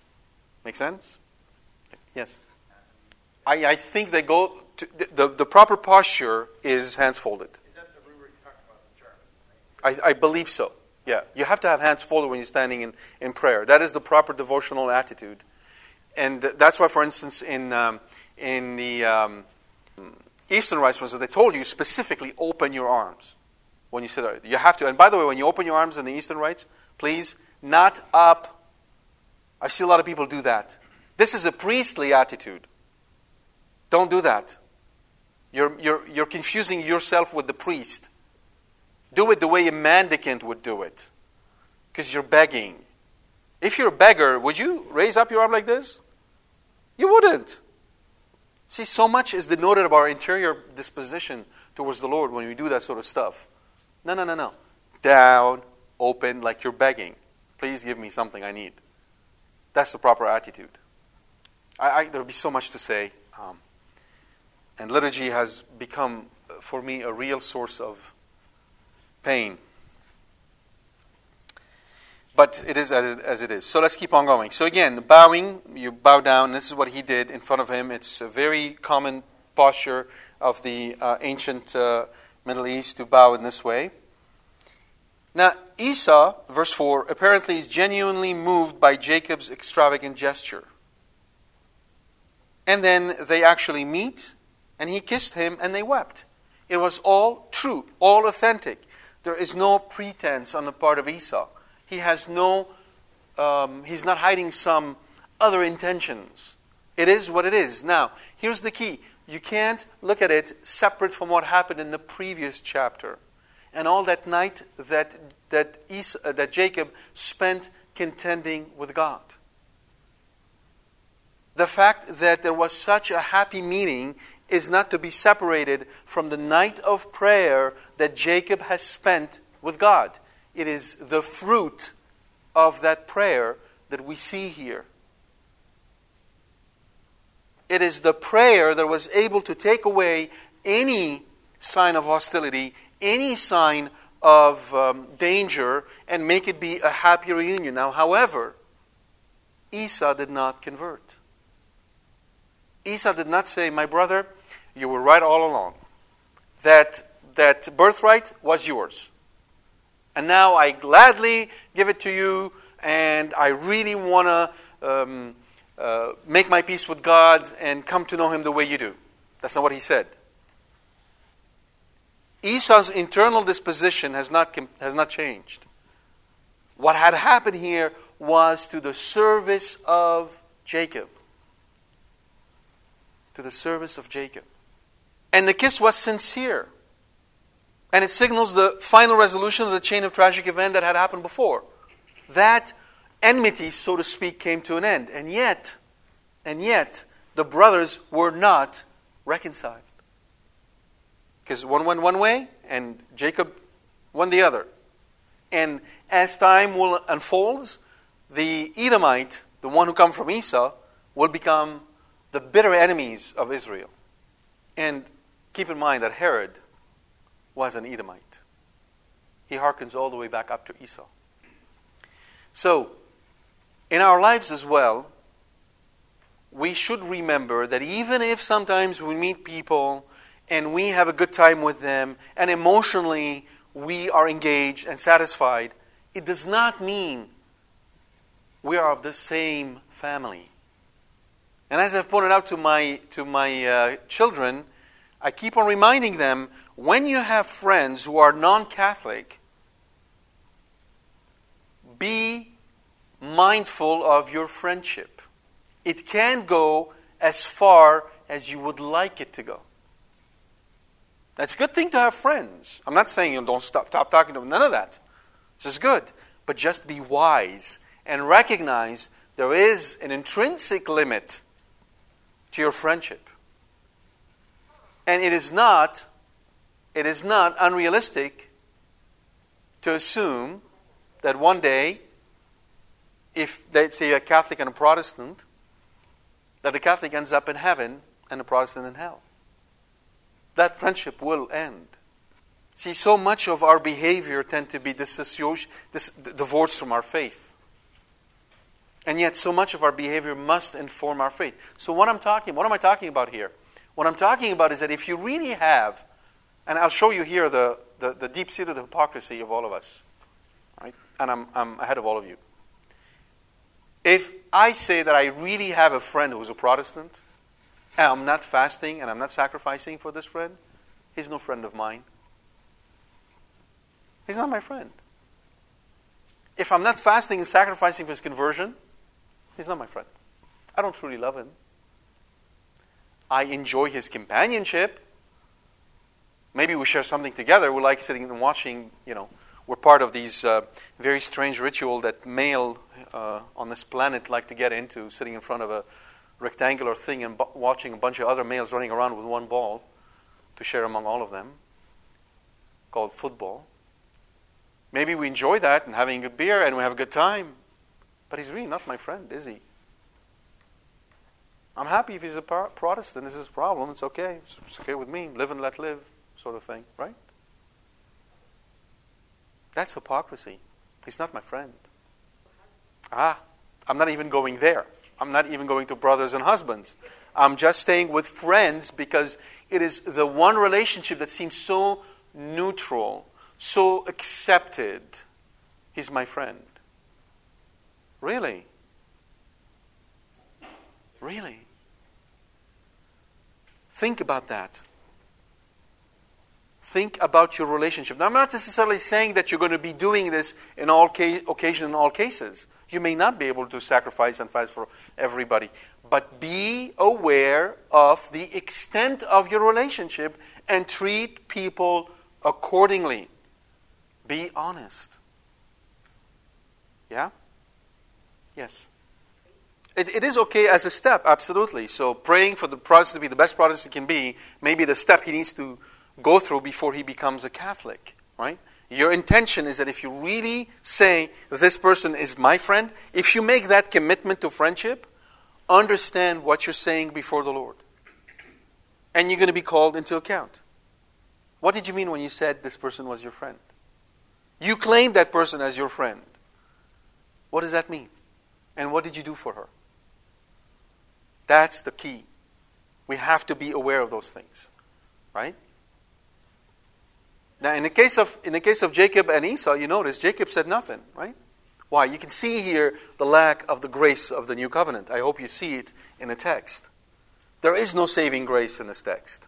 Make sense? Yes. I, I think they go to, the, the proper posture is hands folded. Is that the rubric you talked about in German? I, I believe so. Yeah. You have to have hands folded when you're standing in, in prayer. That is the proper devotional attitude. And that's why, for instance, in, um, in the um, Eastern Rites, they told you specifically open your arms when you sit there. You have to. And by the way, when you open your arms in the Eastern rites, please, not up. I see a lot of people do that. This is a priestly attitude. Don't do that. You're, you're, you're confusing yourself with the priest. Do it the way a mendicant would do it, because you're begging. If you're a beggar, would you raise up your arm like this? You wouldn't. See, so much is denoted of our interior disposition towards the Lord when we do that sort of stuff. No, no, no, no. Down, open, like you're begging. Please give me something I need. That's the proper attitude. I, I, there would be so much to say. Um, and liturgy has become, for me, a real source of pain. But it is as, as it is. So let's keep on going. So again, bowing, you bow down. This is what he did in front of him. It's a very common posture of the uh, ancient uh, Middle East to bow in this way. Now, Esau, verse 4, apparently is genuinely moved by Jacob's extravagant gesture. And then they actually meet, and he kissed him, and they wept. It was all true, all authentic. There is no pretense on the part of Esau. He has no, um, he's not hiding some other intentions. It is what it is. Now, here's the key you can't look at it separate from what happened in the previous chapter and all that night that, that, Esau, uh, that Jacob spent contending with God. the fact that there was such a happy meeting is not to be separated from the night of prayer that Jacob has spent with God. It is the fruit of that prayer that we see here. It is the prayer that was able to take away any sign of hostility, any sign of um, danger, and make it be a happy reunion. Now, however, Esau did not convert. Esau did not say, My brother, you were right all along. That, that birthright was yours. And now I gladly give it to you, and I really want to um, uh, make my peace with God and come to know Him the way you do. That's not what he said. Esau's internal disposition has not, has not changed. What had happened here was to the service of Jacob. To the service of Jacob. And the kiss was sincere. And it signals the final resolution of the chain of tragic event that had happened before. That enmity, so to speak, came to an end. And yet, and yet, the brothers were not reconciled. Because one went one way, and Jacob went the other. And as time will unfolds, the Edomite, the one who come from Esau, will become the bitter enemies of Israel. And Keep in mind that Herod was an Edomite. He harkens all the way back up to Esau. So, in our lives as well, we should remember that even if sometimes we meet people and we have a good time with them and emotionally we are engaged and satisfied, it does not mean we are of the same family. And as I've pointed out to my, to my uh, children, I keep on reminding them when you have friends who are non Catholic, be mindful of your friendship. It can go as far as you would like it to go. That's a good thing to have friends. I'm not saying you don't stop, stop talking to them, none of that. This is good. But just be wise and recognize there is an intrinsic limit to your friendship. And it is not, it is not unrealistic to assume that one day, if they say a Catholic and a Protestant, that the Catholic ends up in heaven and the Protestant in hell. That friendship will end. See, so much of our behavior tend to be disassociated, dis- divorced from our faith. And yet, so much of our behavior must inform our faith. So, what I'm talking, what am I talking about here? What I'm talking about is that if you really have, and I'll show you here the, the, the deep seated hypocrisy of all of us, right? and I'm, I'm ahead of all of you. If I say that I really have a friend who's a Protestant, and I'm not fasting and I'm not sacrificing for this friend, he's no friend of mine. He's not my friend. If I'm not fasting and sacrificing for his conversion, he's not my friend. I don't truly love him. I enjoy his companionship. Maybe we share something together. We like sitting and watching, you know, we're part of these uh, very strange ritual that male uh, on this planet like to get into, sitting in front of a rectangular thing and watching a bunch of other males running around with one ball to share among all of them, called football. Maybe we enjoy that and having a good beer and we have a good time, but he's really not my friend, is he? I'm happy if he's a Protestant. Is his problem. It's okay. It's okay with me. Live and let live, sort of thing, right? That's hypocrisy. He's not my friend. Ah, I'm not even going there. I'm not even going to brothers and husbands. I'm just staying with friends because it is the one relationship that seems so neutral, so accepted. He's my friend. Really? Really? Think about that. Think about your relationship. Now, I'm not necessarily saying that you're going to be doing this in all ca- occasions, in all cases. You may not be able to sacrifice and fast for everybody. But be aware of the extent of your relationship and treat people accordingly. Be honest. Yeah? Yes. It, it is okay as a step, absolutely. So praying for the Protestant to be the best Protestant can be, maybe the step he needs to go through before he becomes a Catholic, right? Your intention is that if you really say this person is my friend, if you make that commitment to friendship, understand what you're saying before the Lord. And you're going to be called into account. What did you mean when you said this person was your friend? You claimed that person as your friend. What does that mean? And what did you do for her? That's the key. We have to be aware of those things. Right? Now, in the case of, in the case of Jacob and Esau, you notice Jacob said nothing, right? Why? You can see here the lack of the grace of the new covenant. I hope you see it in the text. There is no saving grace in this text.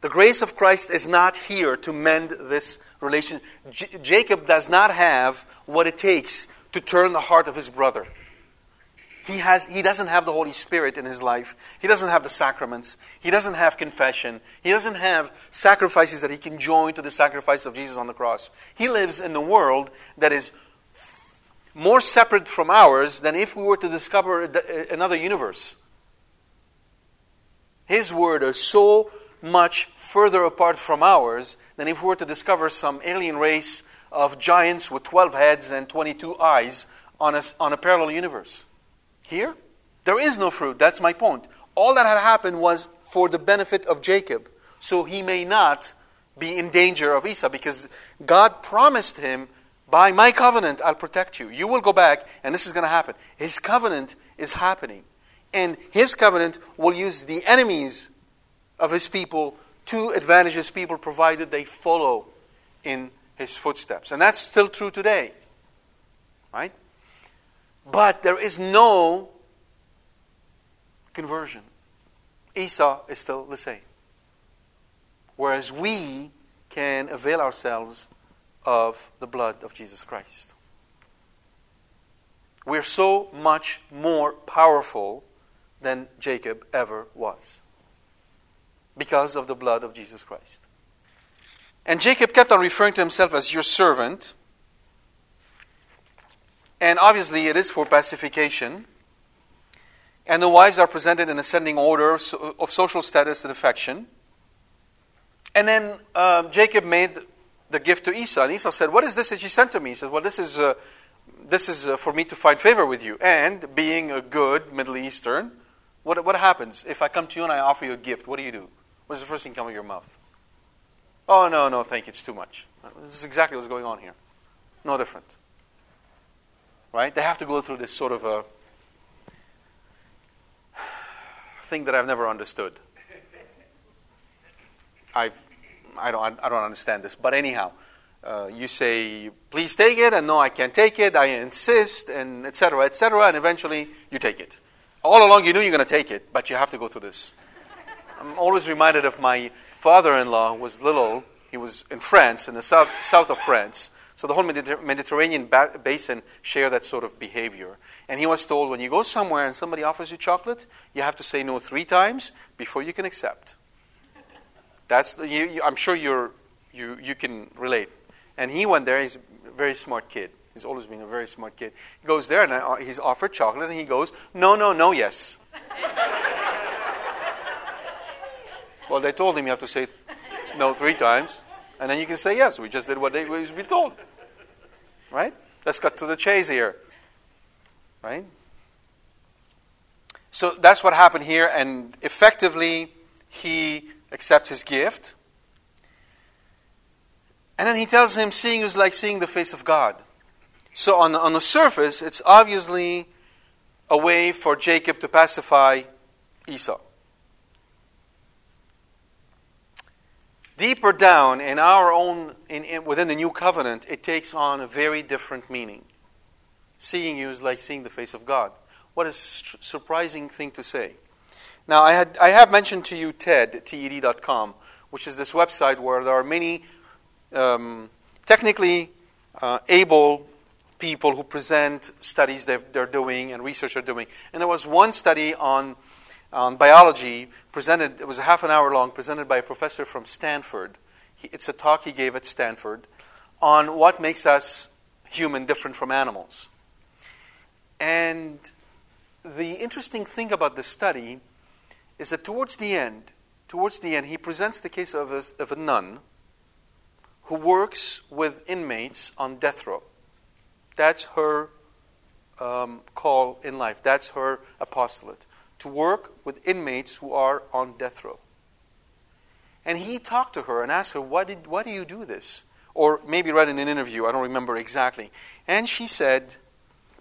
The grace of Christ is not here to mend this relation. J- Jacob does not have what it takes to turn the heart of his brother. He, has, he doesn't have the Holy Spirit in his life. He doesn't have the sacraments. He doesn't have confession. He doesn't have sacrifices that he can join to the sacrifice of Jesus on the cross. He lives in a world that is more separate from ours than if we were to discover another universe. His word is so much further apart from ours than if we were to discover some alien race of giants with 12 heads and 22 eyes on a, on a parallel universe. Here, there is no fruit. That's my point. All that had happened was for the benefit of Jacob, so he may not be in danger of Esau, because God promised him, By my covenant, I'll protect you. You will go back, and this is going to happen. His covenant is happening. And his covenant will use the enemies of his people to advantage his people, provided they follow in his footsteps. And that's still true today. Right? But there is no conversion. Esau is still the same. Whereas we can avail ourselves of the blood of Jesus Christ. We're so much more powerful than Jacob ever was because of the blood of Jesus Christ. And Jacob kept on referring to himself as your servant. And obviously, it is for pacification. And the wives are presented in ascending order of social status and affection. And then um, Jacob made the gift to Esau. And Esau said, What is this that you sent to me? He said, Well, this is, uh, this is uh, for me to find favor with you. And being a good Middle Eastern, what, what happens? If I come to you and I offer you a gift, what do you do? What's the first thing come out of your mouth? Oh, no, no, thank you, it's too much. This is exactly what's going on here. No different. Right? They have to go through this sort of a thing that I've never understood. I've, I, don't, I don't understand this. But anyhow, uh, you say, please take it, and no, I can't take it, I insist, and etc., etc., and eventually you take it. All along you knew you're going to take it, but you have to go through this. I'm always reminded of my father-in-law who was little. He was in France, in the south, south of France. So the whole Mediterranean ba- basin share that sort of behavior. And he was told when you go somewhere and somebody offers you chocolate, you have to say no three times before you can accept. That's the, you, you, I'm sure you're, you you can relate. And he went there. He's a very smart kid. He's always been a very smart kid. He goes there and uh, he's offered chocolate, and he goes, no, no, no, yes. [laughs] Well, they told him you have to say no three times, and then you can say yes. We just did what they was been told. Right? Let's cut to the chase here. Right? So that's what happened here, and effectively, he accepts his gift. And then he tells him, seeing is like seeing the face of God. So on on the surface, it's obviously a way for Jacob to pacify Esau. Deeper down in our own, in, in, within the new covenant, it takes on a very different meaning. Seeing you is like seeing the face of God. What a surprising thing to say. Now, I, had, I have mentioned to you TED, TED.com, which is this website where there are many um, technically uh, able people who present studies they're, they're doing and research they're doing. And there was one study on on biology presented, it was a half an hour long, presented by a professor from Stanford. He, it's a talk he gave at Stanford on what makes us human different from animals. And the interesting thing about the study is that towards the end, towards the end, he presents the case of a, of a nun who works with inmates on death row. That's her um, call in life. That's her apostolate to work with inmates who are on death row. And he talked to her and asked her, why, did, why do you do this? Or maybe read in an interview, I don't remember exactly. And she said,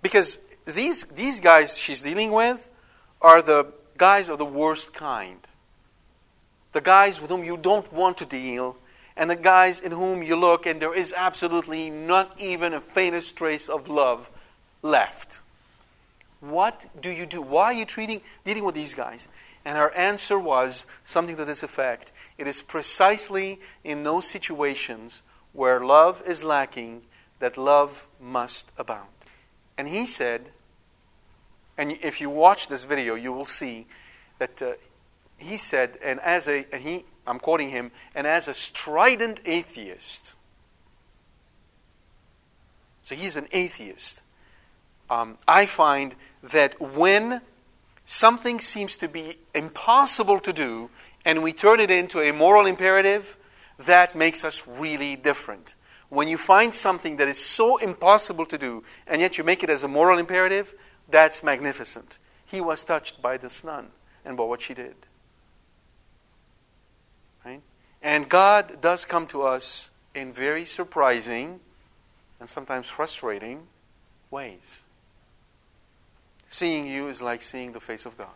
because these, these guys she's dealing with are the guys of the worst kind. The guys with whom you don't want to deal, and the guys in whom you look and there is absolutely not even a faintest trace of love left. What do you do? Why are you treating, dealing with these guys? And her answer was something to this effect It is precisely in those situations where love is lacking that love must abound. And he said, and if you watch this video, you will see that uh, he said, and as a, and he, I'm quoting him, and as a strident atheist, so he's an atheist, um, I find that when something seems to be impossible to do and we turn it into a moral imperative, that makes us really different. When you find something that is so impossible to do and yet you make it as a moral imperative, that's magnificent. He was touched by this nun and by what she did. Right? And God does come to us in very surprising and sometimes frustrating ways. Seeing you is like seeing the face of God.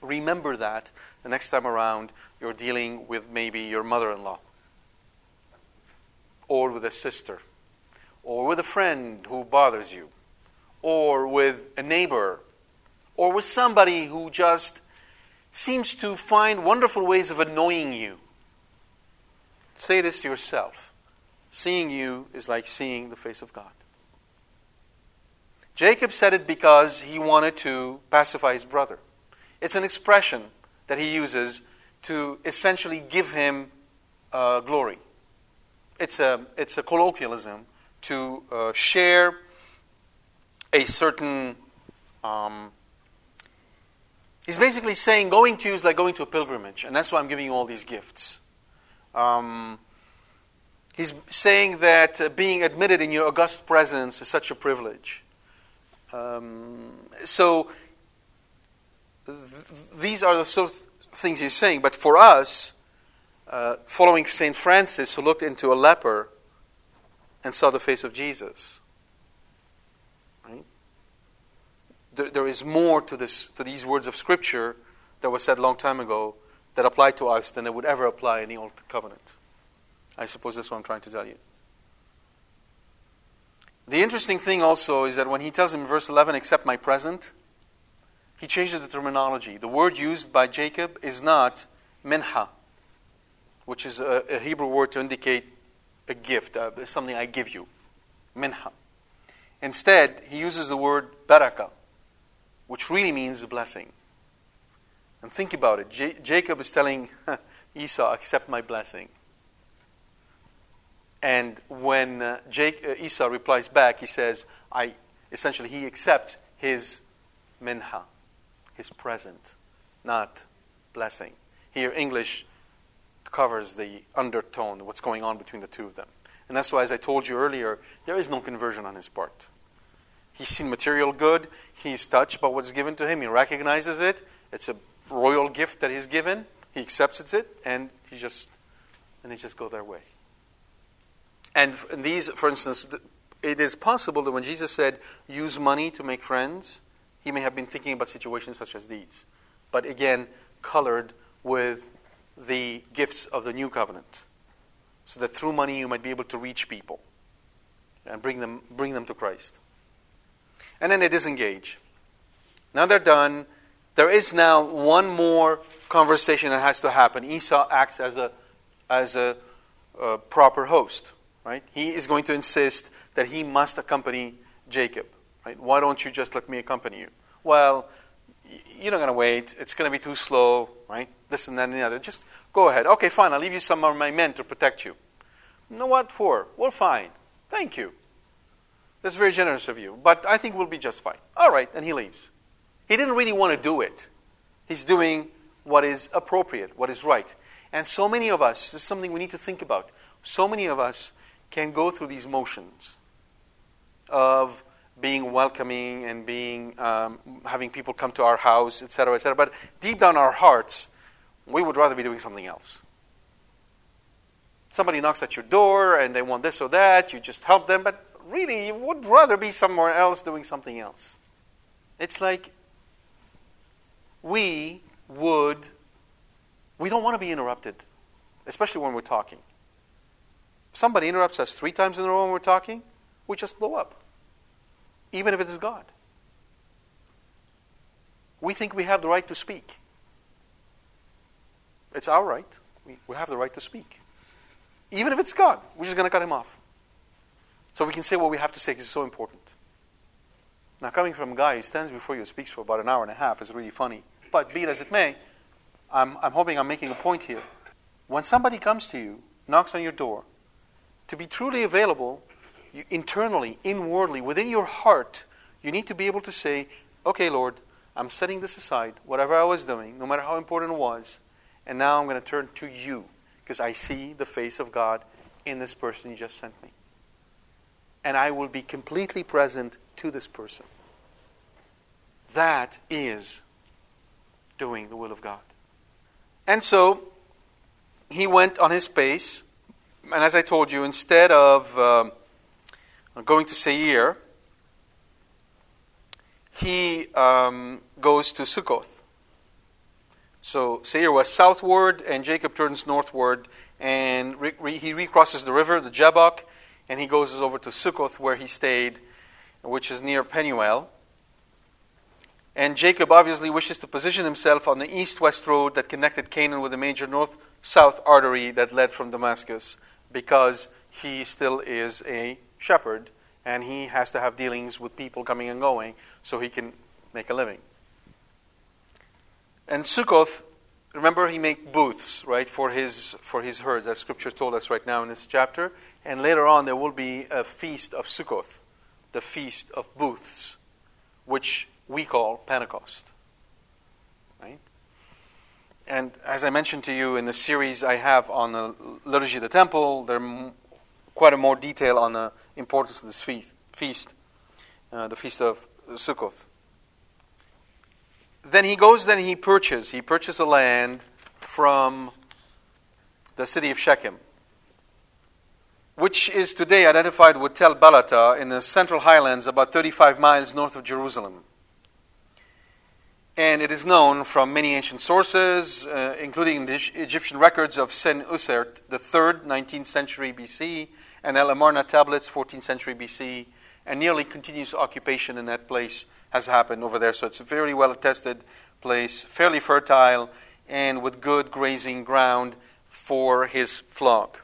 Remember that the next time around you're dealing with maybe your mother in law, or with a sister, or with a friend who bothers you, or with a neighbor, or with somebody who just seems to find wonderful ways of annoying you. Say this to yourself. Seeing you is like seeing the face of God. Jacob said it because he wanted to pacify his brother. It's an expression that he uses to essentially give him uh, glory. It's a, it's a colloquialism to uh, share a certain. Um, he's basically saying going to you is like going to a pilgrimage, and that's why I'm giving you all these gifts. Um, he's saying that uh, being admitted in your august presence is such a privilege. Um, so th- these are the sort of things he's saying. But for us, uh, following St. Francis, who looked into a leper and saw the face of Jesus, there, is more to, this, to these words of Scripture that was said a long time ago that apply to us than it would ever apply in the Old Covenant. I suppose that's what I'm trying to tell you. The interesting thing also is that when he tells him in verse 11, accept my present, he changes the terminology. The word used by Jacob is not minha, which is a, a Hebrew word to indicate a gift, uh, something I give you. Minha. Instead, he uses the word baraka, which really means a blessing. And think about it. J- Jacob is telling [laughs] Esau, accept my blessing. And when uh, Jake, uh, Esau replies back, he says, I, essentially, he accepts his minha, his present, not blessing. Here, English covers the undertone, what's going on between the two of them. And that's why, as I told you earlier, there is no conversion on his part. He's seen material good, he's touched by what's given to him, he recognizes it, it's a royal gift that he's given, he accepts it, and he just and they just go their way. And these, for instance, it is possible that when Jesus said, use money to make friends, he may have been thinking about situations such as these. But again, colored with the gifts of the new covenant. So that through money you might be able to reach people and bring them, bring them to Christ. And then they disengage. Now they're done. There is now one more conversation that has to happen. Esau acts as a, as a, a proper host. Right? He is going to insist that he must accompany Jacob. Right? Why don't you just let me accompany you? Well, you're not going to wait. It's going to be too slow, right? This and that and the other. Just go ahead. Okay, fine. I'll leave you some of my men to protect you. No, what for? Well, fine. Thank you. That's very generous of you, but I think we'll be just fine. All right, and he leaves. He didn't really want to do it. He's doing what is appropriate, what is right. And so many of us, this is something we need to think about. So many of us can go through these motions of being welcoming and being um, having people come to our house, etc., etc. But deep down our hearts, we would rather be doing something else. Somebody knocks at your door and they want this or that, you just help them, but really you would rather be somewhere else doing something else. It's like we would we don't want to be interrupted, especially when we're talking. Somebody interrupts us three times in a row when we're talking, we just blow up even if it is God. We think we have the right to speak. It's our right. We, we have the right to speak. Even if it's God, we're just going to cut him off. So we can say what we have to say because it's so important. Now, coming from a guy who stands before you speaks for about an hour and a half is really funny. But be it as it may, I'm, I'm hoping I'm making a point here. When somebody comes to you, knocks on your door, to be truly available you, internally, inwardly, within your heart, you need to be able to say, okay, Lord, I'm setting this aside, whatever I was doing, no matter how important it was, and now I'm going to turn to you because I see the face of God in this person you just sent me. And I will be completely present to this person. That is doing the will of God. And so he went on his pace, and as I told you, instead of um, going to Seir, he um, goes to Sukkoth. So Seir was southward, and Jacob turns northward, and re- re- he recrosses the river, the Jabbok, and he goes over to Sukkoth, where he stayed, which is near Penuel. And Jacob obviously wishes to position himself on the east west road that connected Canaan with the major north south artery that led from Damascus, because he still is a shepherd, and he has to have dealings with people coming and going so he can make a living. And Sukkoth, remember, he made booths, right, for his, for his herds, as Scripture told us right now in this chapter. And later on, there will be a feast of Sukkoth, the feast of booths, which we call Pentecost. And as I mentioned to you in the series I have on the liturgy of the temple, there's quite a more detail on the importance of this feast, feast uh, the feast of Sukkoth. Then he goes, then he purchases. He purchases a land from the city of Shechem, which is today identified with Tel Balata in the central highlands, about 35 miles north of Jerusalem. And it is known from many ancient sources, uh, including the Egyptian records of Sen Usert III, 19th century BC, and El Amarna tablets, 14th century BC, and nearly continuous occupation in that place has happened over there. So it's a very well attested place, fairly fertile, and with good grazing ground for his flock.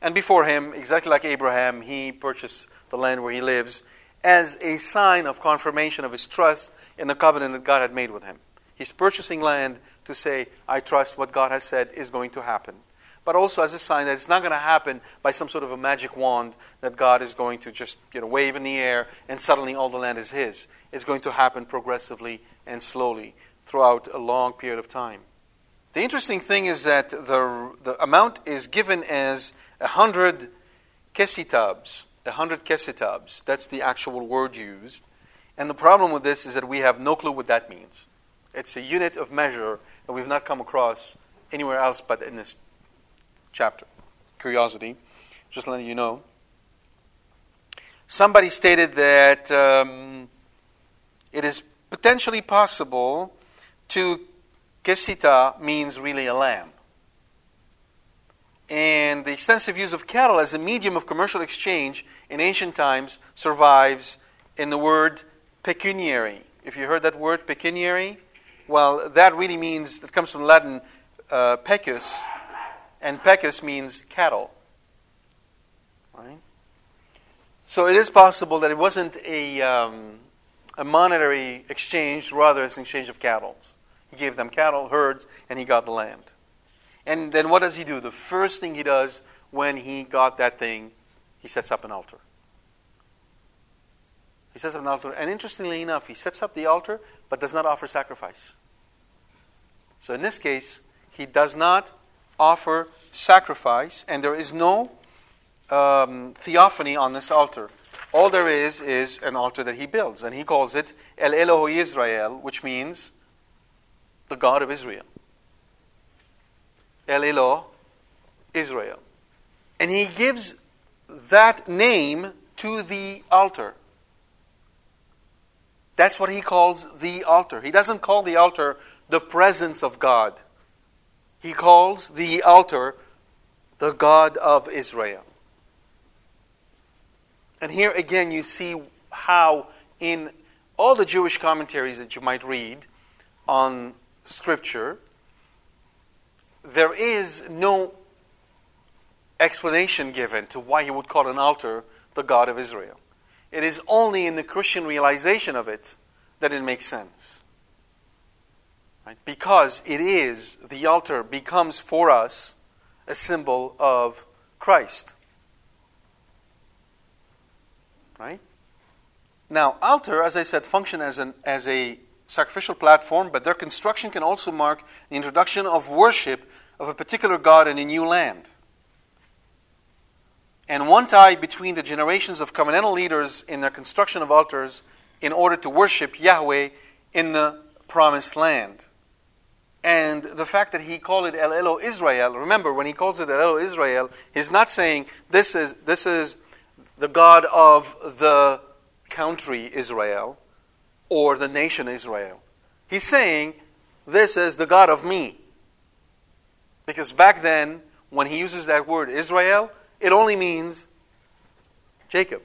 And before him, exactly like Abraham, he purchased the land where he lives as a sign of confirmation of his trust in the covenant that God had made with him. He's purchasing land to say, I trust what God has said is going to happen but also as a sign that it's not going to happen by some sort of a magic wand that God is going to just you know, wave in the air and suddenly all the land is His. It's going to happen progressively and slowly throughout a long period of time. The interesting thing is that the, the amount is given as a hundred kesitas. A hundred kesitas. That's the actual word used. And the problem with this is that we have no clue what that means. It's a unit of measure that we've not come across anywhere else but in this chapter. Curiosity, just letting you know. Somebody stated that um, it is potentially possible to kesita means really a lamb. And the extensive use of cattle as a medium of commercial exchange in ancient times survives in the word pecuniary. If you heard that word pecuniary, well, that really means, it comes from Latin uh, pecus, and pecus means cattle. Right? So it is possible that it wasn't a, um, a monetary exchange, rather it's an exchange of cattle. He gave them cattle, herds, and he got the land. And then what does he do? The first thing he does when he got that thing, he sets up an altar. He sets up an altar, and interestingly enough, he sets up the altar but does not offer sacrifice. So in this case, he does not offer sacrifice, and there is no um, theophany on this altar. All there is is an altar that he builds, and he calls it El Elohe Israel, which means the God of Israel. El Eloh Israel. And he gives that name to the altar. That's what he calls the altar. He doesn't call the altar the presence of God. He calls the altar the God of Israel. And here again, you see how, in all the Jewish commentaries that you might read on Scripture, there is no explanation given to why he would call an altar the God of Israel. It is only in the Christian realization of it that it makes sense. Right? Because it is, the altar becomes for us a symbol of Christ. Right? Now, altar, as I said, function as, an, as a sacrificial platform, but their construction can also mark the introduction of worship of a particular God in a new land. And one tie between the generations of covenantal leaders in their construction of altars in order to worship Yahweh in the promised land. And the fact that he called it El Elo Israel, remember when he calls it El Elo Israel, he's not saying this is, this is the God of the country Israel or the nation Israel. He's saying this is the God of me. Because back then, when he uses that word Israel, it only means Jacob.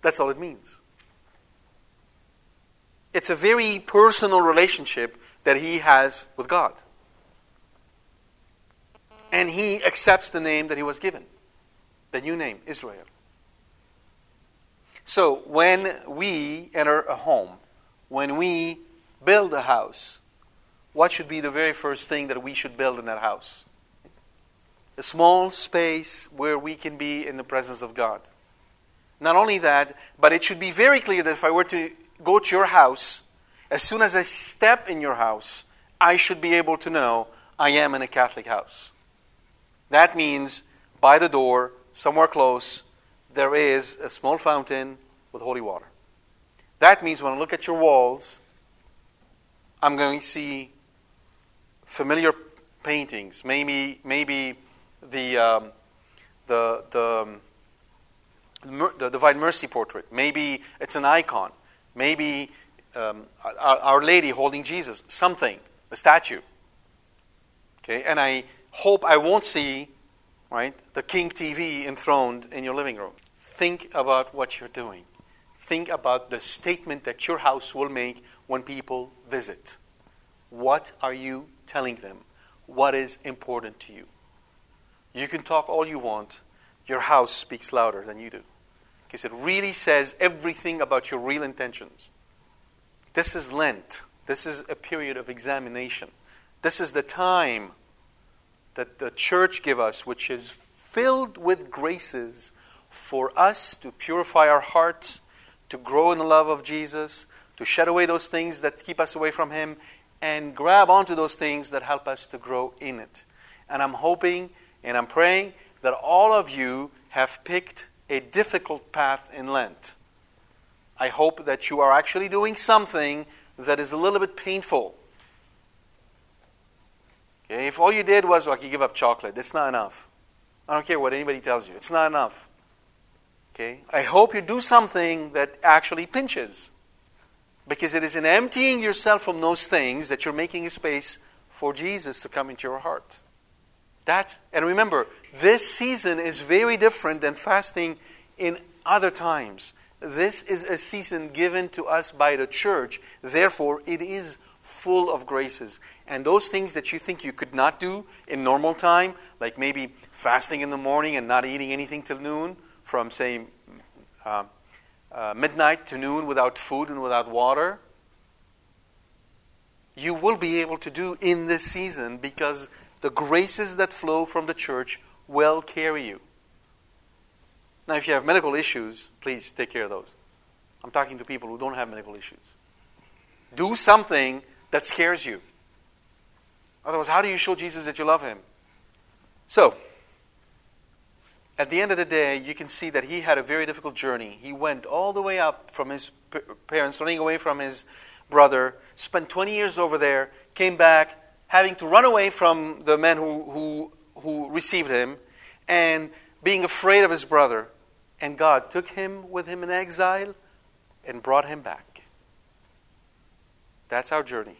That's all it means. It's a very personal relationship that he has with God. And he accepts the name that he was given the new name, Israel. So when we enter a home, when we build a house, what should be the very first thing that we should build in that house? A small space where we can be in the presence of God. Not only that, but it should be very clear that if I were to go to your house as soon as I step in your house, I should be able to know I am in a Catholic house. That means by the door, somewhere close, there is a small fountain with holy water. That means when I look at your walls, I'm going to see familiar paintings. Maybe, maybe the, um, the, the, the Divine Mercy portrait. Maybe it's an icon. Maybe um, Our, Our Lady holding Jesus, something, a statue. Okay, and I hope I won't see, right, the King TV enthroned in your living room. Think about what you're doing. Think about the statement that your house will make when people visit. What are you telling them? What is important to you? You can talk all you want. Your house speaks louder than you do. Because it really says everything about your real intentions. This is Lent. This is a period of examination. This is the time that the church give us, which is filled with graces for us to purify our hearts, to grow in the love of Jesus, to shed away those things that keep us away from Him, and grab onto those things that help us to grow in it. And I'm hoping and I'm praying that all of you have picked a difficult path in Lent. I hope that you are actually doing something that is a little bit painful. Okay? If all you did was, like, you give up chocolate, that's not enough. I don't care what anybody tells you, it's not enough. Okay? I hope you do something that actually pinches. Because it is in emptying yourself from those things that you're making a space for Jesus to come into your heart. That's, and remember, this season is very different than fasting in other times. This is a season given to us by the church. Therefore, it is full of graces. And those things that you think you could not do in normal time, like maybe fasting in the morning and not eating anything till noon, from, say, uh, uh, midnight to noon without food and without water, you will be able to do in this season because the graces that flow from the church will carry you. Now, if you have medical issues, please take care of those. I'm talking to people who don't have medical issues. Do something that scares you. Otherwise, how do you show Jesus that you love him? So, at the end of the day, you can see that he had a very difficult journey. He went all the way up from his parents, running away from his brother, spent 20 years over there, came back, having to run away from the men who, who, who received him, and being afraid of his brother. And God took him with him in exile and brought him back. That's our journey.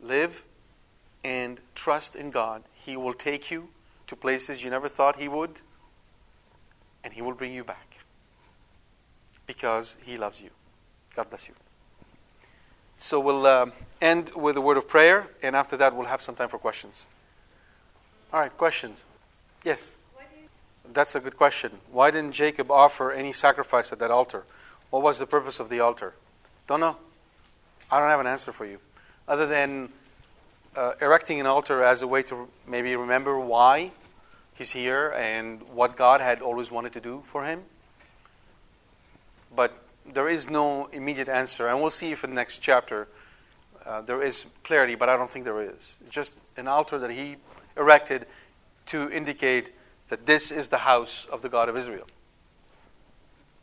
Live and trust in God. He will take you to places you never thought He would, and He will bring you back because He loves you. God bless you. So we'll uh, end with a word of prayer, and after that, we'll have some time for questions. All right, questions? Yes? That's a good question. Why didn't Jacob offer any sacrifice at that altar? What was the purpose of the altar? Don't know. I don't have an answer for you. Other than uh, erecting an altar as a way to maybe remember why he's here and what God had always wanted to do for him. But there is no immediate answer. And we'll see if in the next chapter uh, there is clarity, but I don't think there is. It's just an altar that he erected to indicate that this is the house of the God of Israel.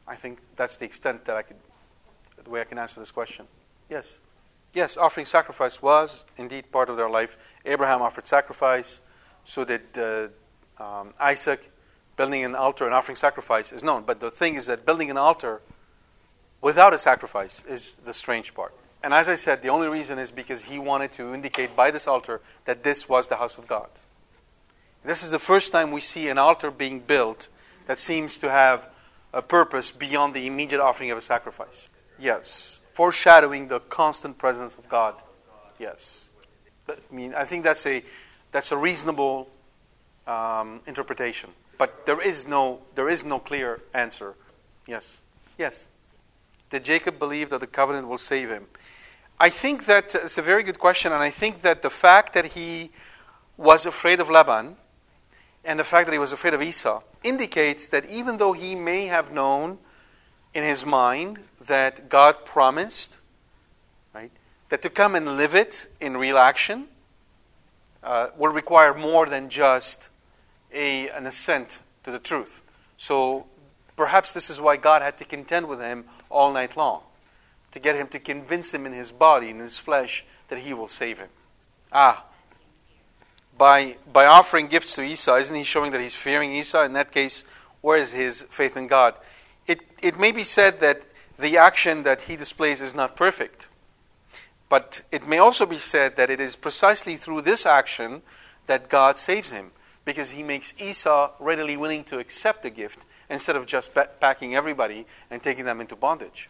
I think that's the extent that I could, the way I can answer this question. Yes. Yes, offering sacrifice was indeed part of their life. Abraham offered sacrifice, so did uh, um, Isaac. Building an altar and offering sacrifice is known. But the thing is that building an altar without a sacrifice is the strange part. And as I said, the only reason is because he wanted to indicate by this altar that this was the house of God. This is the first time we see an altar being built that seems to have a purpose beyond the immediate offering of a sacrifice. Yes foreshadowing the constant presence of God. Yes. I mean, I think that's a, that's a reasonable um, interpretation. But there is, no, there is no clear answer. Yes. Yes. Did Jacob believe that the covenant will save him? I think that it's a very good question, and I think that the fact that he was afraid of Laban and the fact that he was afraid of Esau indicates that even though he may have known in his mind that God promised, right? That to come and live it in real action uh, will require more than just a, an assent to the truth. So perhaps this is why God had to contend with him all night long, to get him to convince him in his body, in his flesh, that he will save him. Ah, by, by offering gifts to Esau, isn't he showing that he's fearing Esau? In that case, where is his faith in God? It, it may be said that the action that he displays is not perfect. But it may also be said that it is precisely through this action that God saves him, because he makes Esau readily willing to accept the gift instead of just packing everybody and taking them into bondage.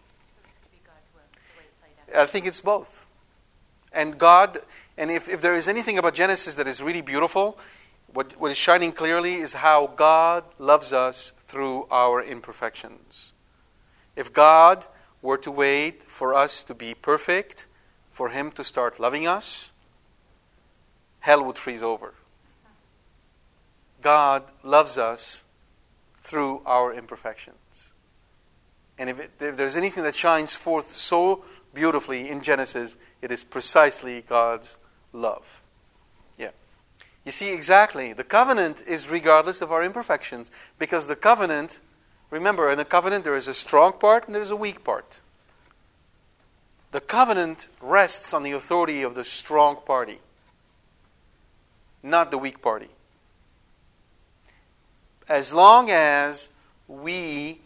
I think it's both. And God, and if, if there is anything about Genesis that is really beautiful, what, what is shining clearly is how God loves us through our imperfections. If God were to wait for us to be perfect, for Him to start loving us, hell would freeze over. God loves us through our imperfections. And if, it, if, there's anything that shines forth so beautifully in Genesis, it is precisely God's love. Yeah. You see, exactly. The covenant is regardless of our imperfections because the covenant Remember, in the covenant, there is a strong part and there is a weak part. The covenant rests on the authority of the strong party, not the weak party. As long as we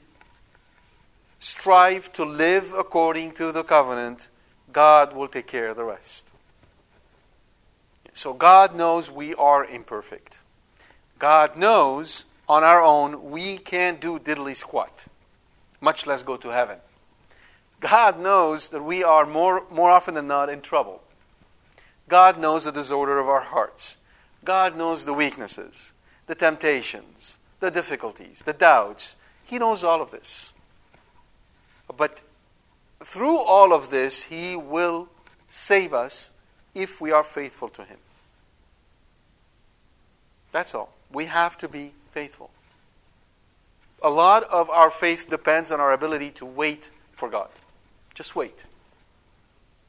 strive to live according to the covenant, God will take care of the rest. So God knows we are imperfect. God knows on our own, we can't do diddly squat, much less go to heaven. God knows that we are more, more often than not in trouble. God knows the disorder of our hearts. God knows the weaknesses, the temptations, the difficulties, the doubts. He knows all of this. But through all of this, He will save us if we are faithful to Him. That's all. We have to be faithful. A lot of our faith depends on our ability to wait for God. Just wait.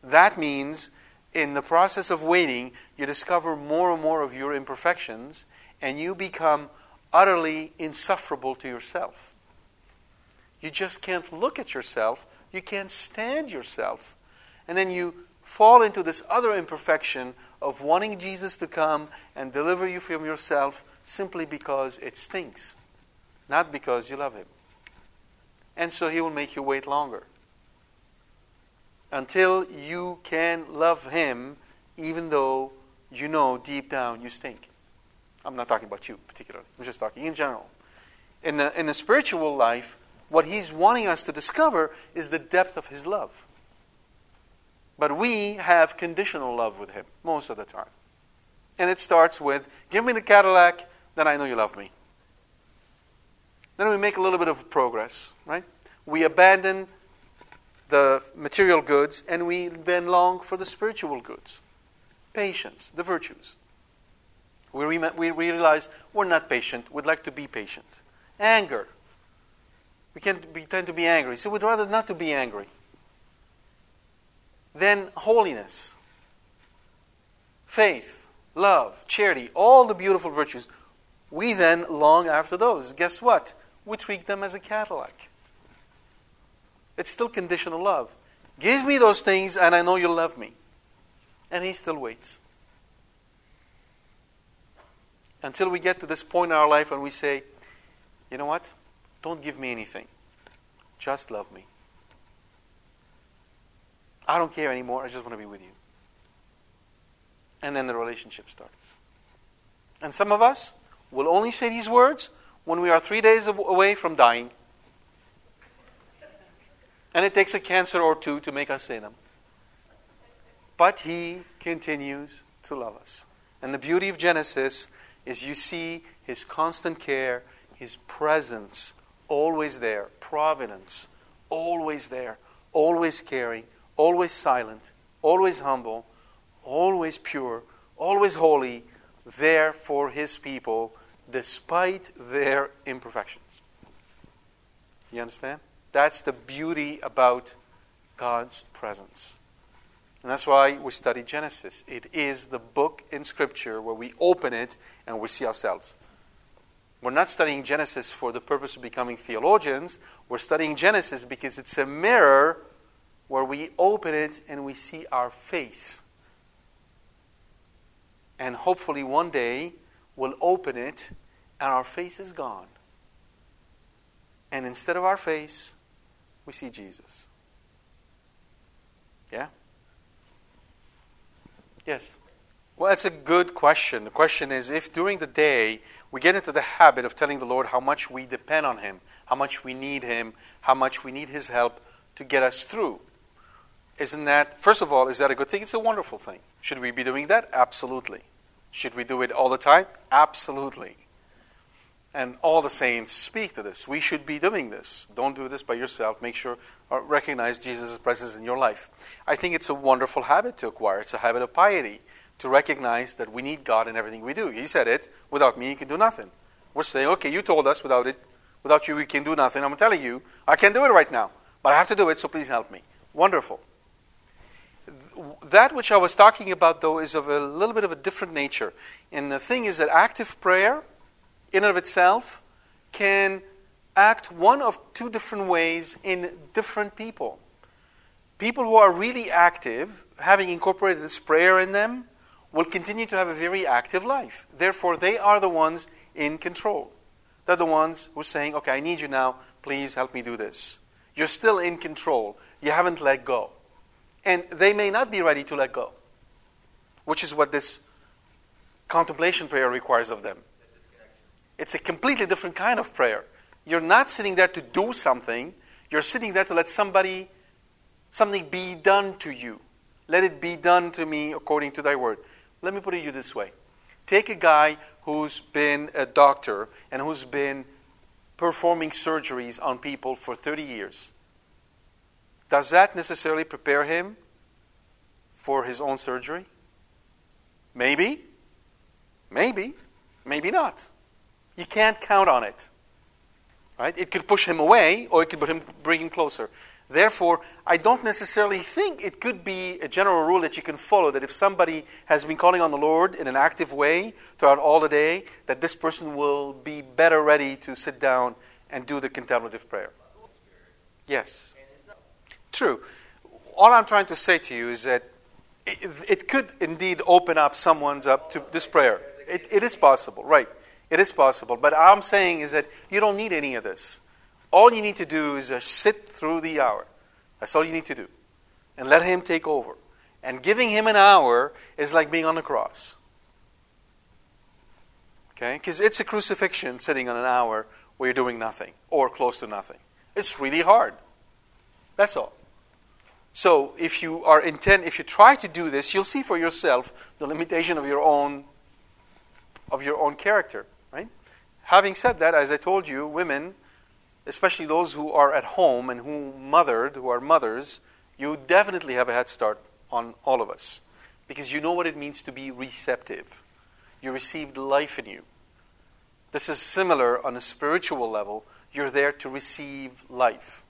That means in the process of waiting, you discover more and more of your imperfections and you become utterly insufferable to yourself. You just can't look at yourself, you can't stand yourself. And then you fall into this other imperfection of wanting Jesus to come and deliver you from yourself simply because it stinks, not because you love Him. And so He will make you wait longer until you can love Him, even though you know deep down you stink. I'm not talking about you particularly, I'm just talking in general. In the, in the spiritual life, what He's wanting us to discover is the depth of His love. But we have conditional love with Him most of the time. And it starts with give me the Cadillac, then I know you love me. Then we make a little bit of progress, right? We abandon the material goods and we then long for the spiritual goods patience, the virtues. We, re- we realize we're not patient, we'd like to be patient. Anger. We can't be, tend to be angry, so we'd rather not to be angry. Then holiness, faith, love, charity, all the beautiful virtues. We then long after those. Guess what? We treat them as a Cadillac. It's still conditional love. Give me those things, and I know you'll love me. And he still waits. Until we get to this point in our life when we say, you know what? Don't give me anything. Just love me. I don't care anymore. I just want to be with you. And then the relationship starts. And some of us will only say these words when we are three days away from dying. And it takes a cancer or two to make us say them. But He continues to love us. And the beauty of Genesis is you see His constant care, His presence, always there, providence, always there, always caring, always silent, always humble, always pure, always holy, there for His people despite their imperfections. You understand? That's the beauty about God's presence. And that's why we study Genesis. It is the book in Scripture where we open it and we see ourselves. We're not studying Genesis for the purpose of becoming theologians. We're studying Genesis because it's a mirror where we open it and we see our face. And hopefully one day we'll open it and our face is gone. And instead of our face, we see Jesus. Yeah? Yes? Well, that's a good question. The question is if during the day we get into the habit of telling the Lord how much we depend on Him, how much we need Him, how much we need His help to get us through, isn't that, first of all, is that a good thing? It's a wonderful thing. Should we be doing that? Absolutely. Should we do it all the time? Absolutely. And all the saints speak to this. We should be doing this. Don't do this by yourself. Make sure, or uh, recognize Jesus' presence in your life. I think it's a wonderful habit to acquire. It's a habit of piety to recognize that we need God in everything we do. He said it, without me, you can do nothing. We're saying, okay, you told us without it, without you, we can do nothing. I'm telling you, I can't do it right now, but I have to do it, so please help me. Wonderful. That which I was talking about, though, is of a little bit of a different nature. And the thing is that active prayer in and of itself can act one of two different ways in different people. People who are really active, having incorporated this prayer in them, will continue to have a very active life. Therefore, they are the ones in control. They're the ones who are saying, Okay, I need you now. Please help me do this. You're still in control. You haven't let go. And they may not be ready to let go, which is what this contemplation prayer requires of them. It's a completely different kind of prayer. You're not sitting there to do something, you're sitting there to let somebody, something be done to you. Let it be done to me according to thy word. Let me put it to you this way take a guy who's been a doctor and who's been performing surgeries on people for 30 years. Does that necessarily prepare him for his own surgery? Maybe. Maybe. Maybe not. You can't count on it. Right? It could push him away or it could bring him, closer. Therefore, I don't necessarily think it could be a general rule that you can follow that if somebody has been calling on the Lord in an active way throughout all the day, that this person will be better ready to sit down and do the contemplative prayer. Yes. True. All I'm trying to say to you is that it, it could indeed open up someone's up to this prayer. It, it is possible, right? It is possible. But I'm saying is that you don't need any of this. All you need to do is sit through the hour. That's all you need to do. And let Him take over. And giving Him an hour is like being on the cross. Okay? Because it's a crucifixion sitting on an hour where you're doing nothing or close to nothing. It's really hard. That's all. So if you are intent, if you try to do this, you'll see for yourself the limitation of your own of your own character? Having said that, as I told you, women, especially those who are at home and who mothered, who are mothers, you definitely have a head start on all of us because you know what it means to be receptive. You received life in you. This is similar on a spiritual level. You're there to receive life.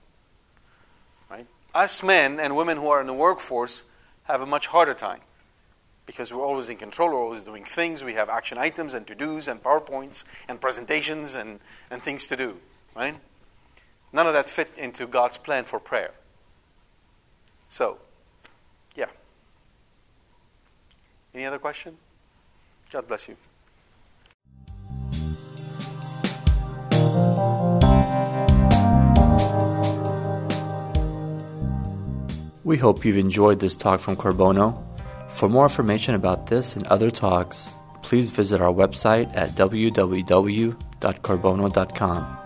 Right? Us men and women who are in the workforce have a much harder time because we're always in control, we're always doing things. We have action items and to dos and PowerPoints and presentations and, and things to do. Right? None of that fit into God's plan for prayer. So, yeah. Any other question? God bless you. We hope you've enjoyed this talk from Qorbono. For more information about this and other talks, please visit our website at www.qorbono.com.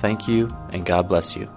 Thank you, and God bless you.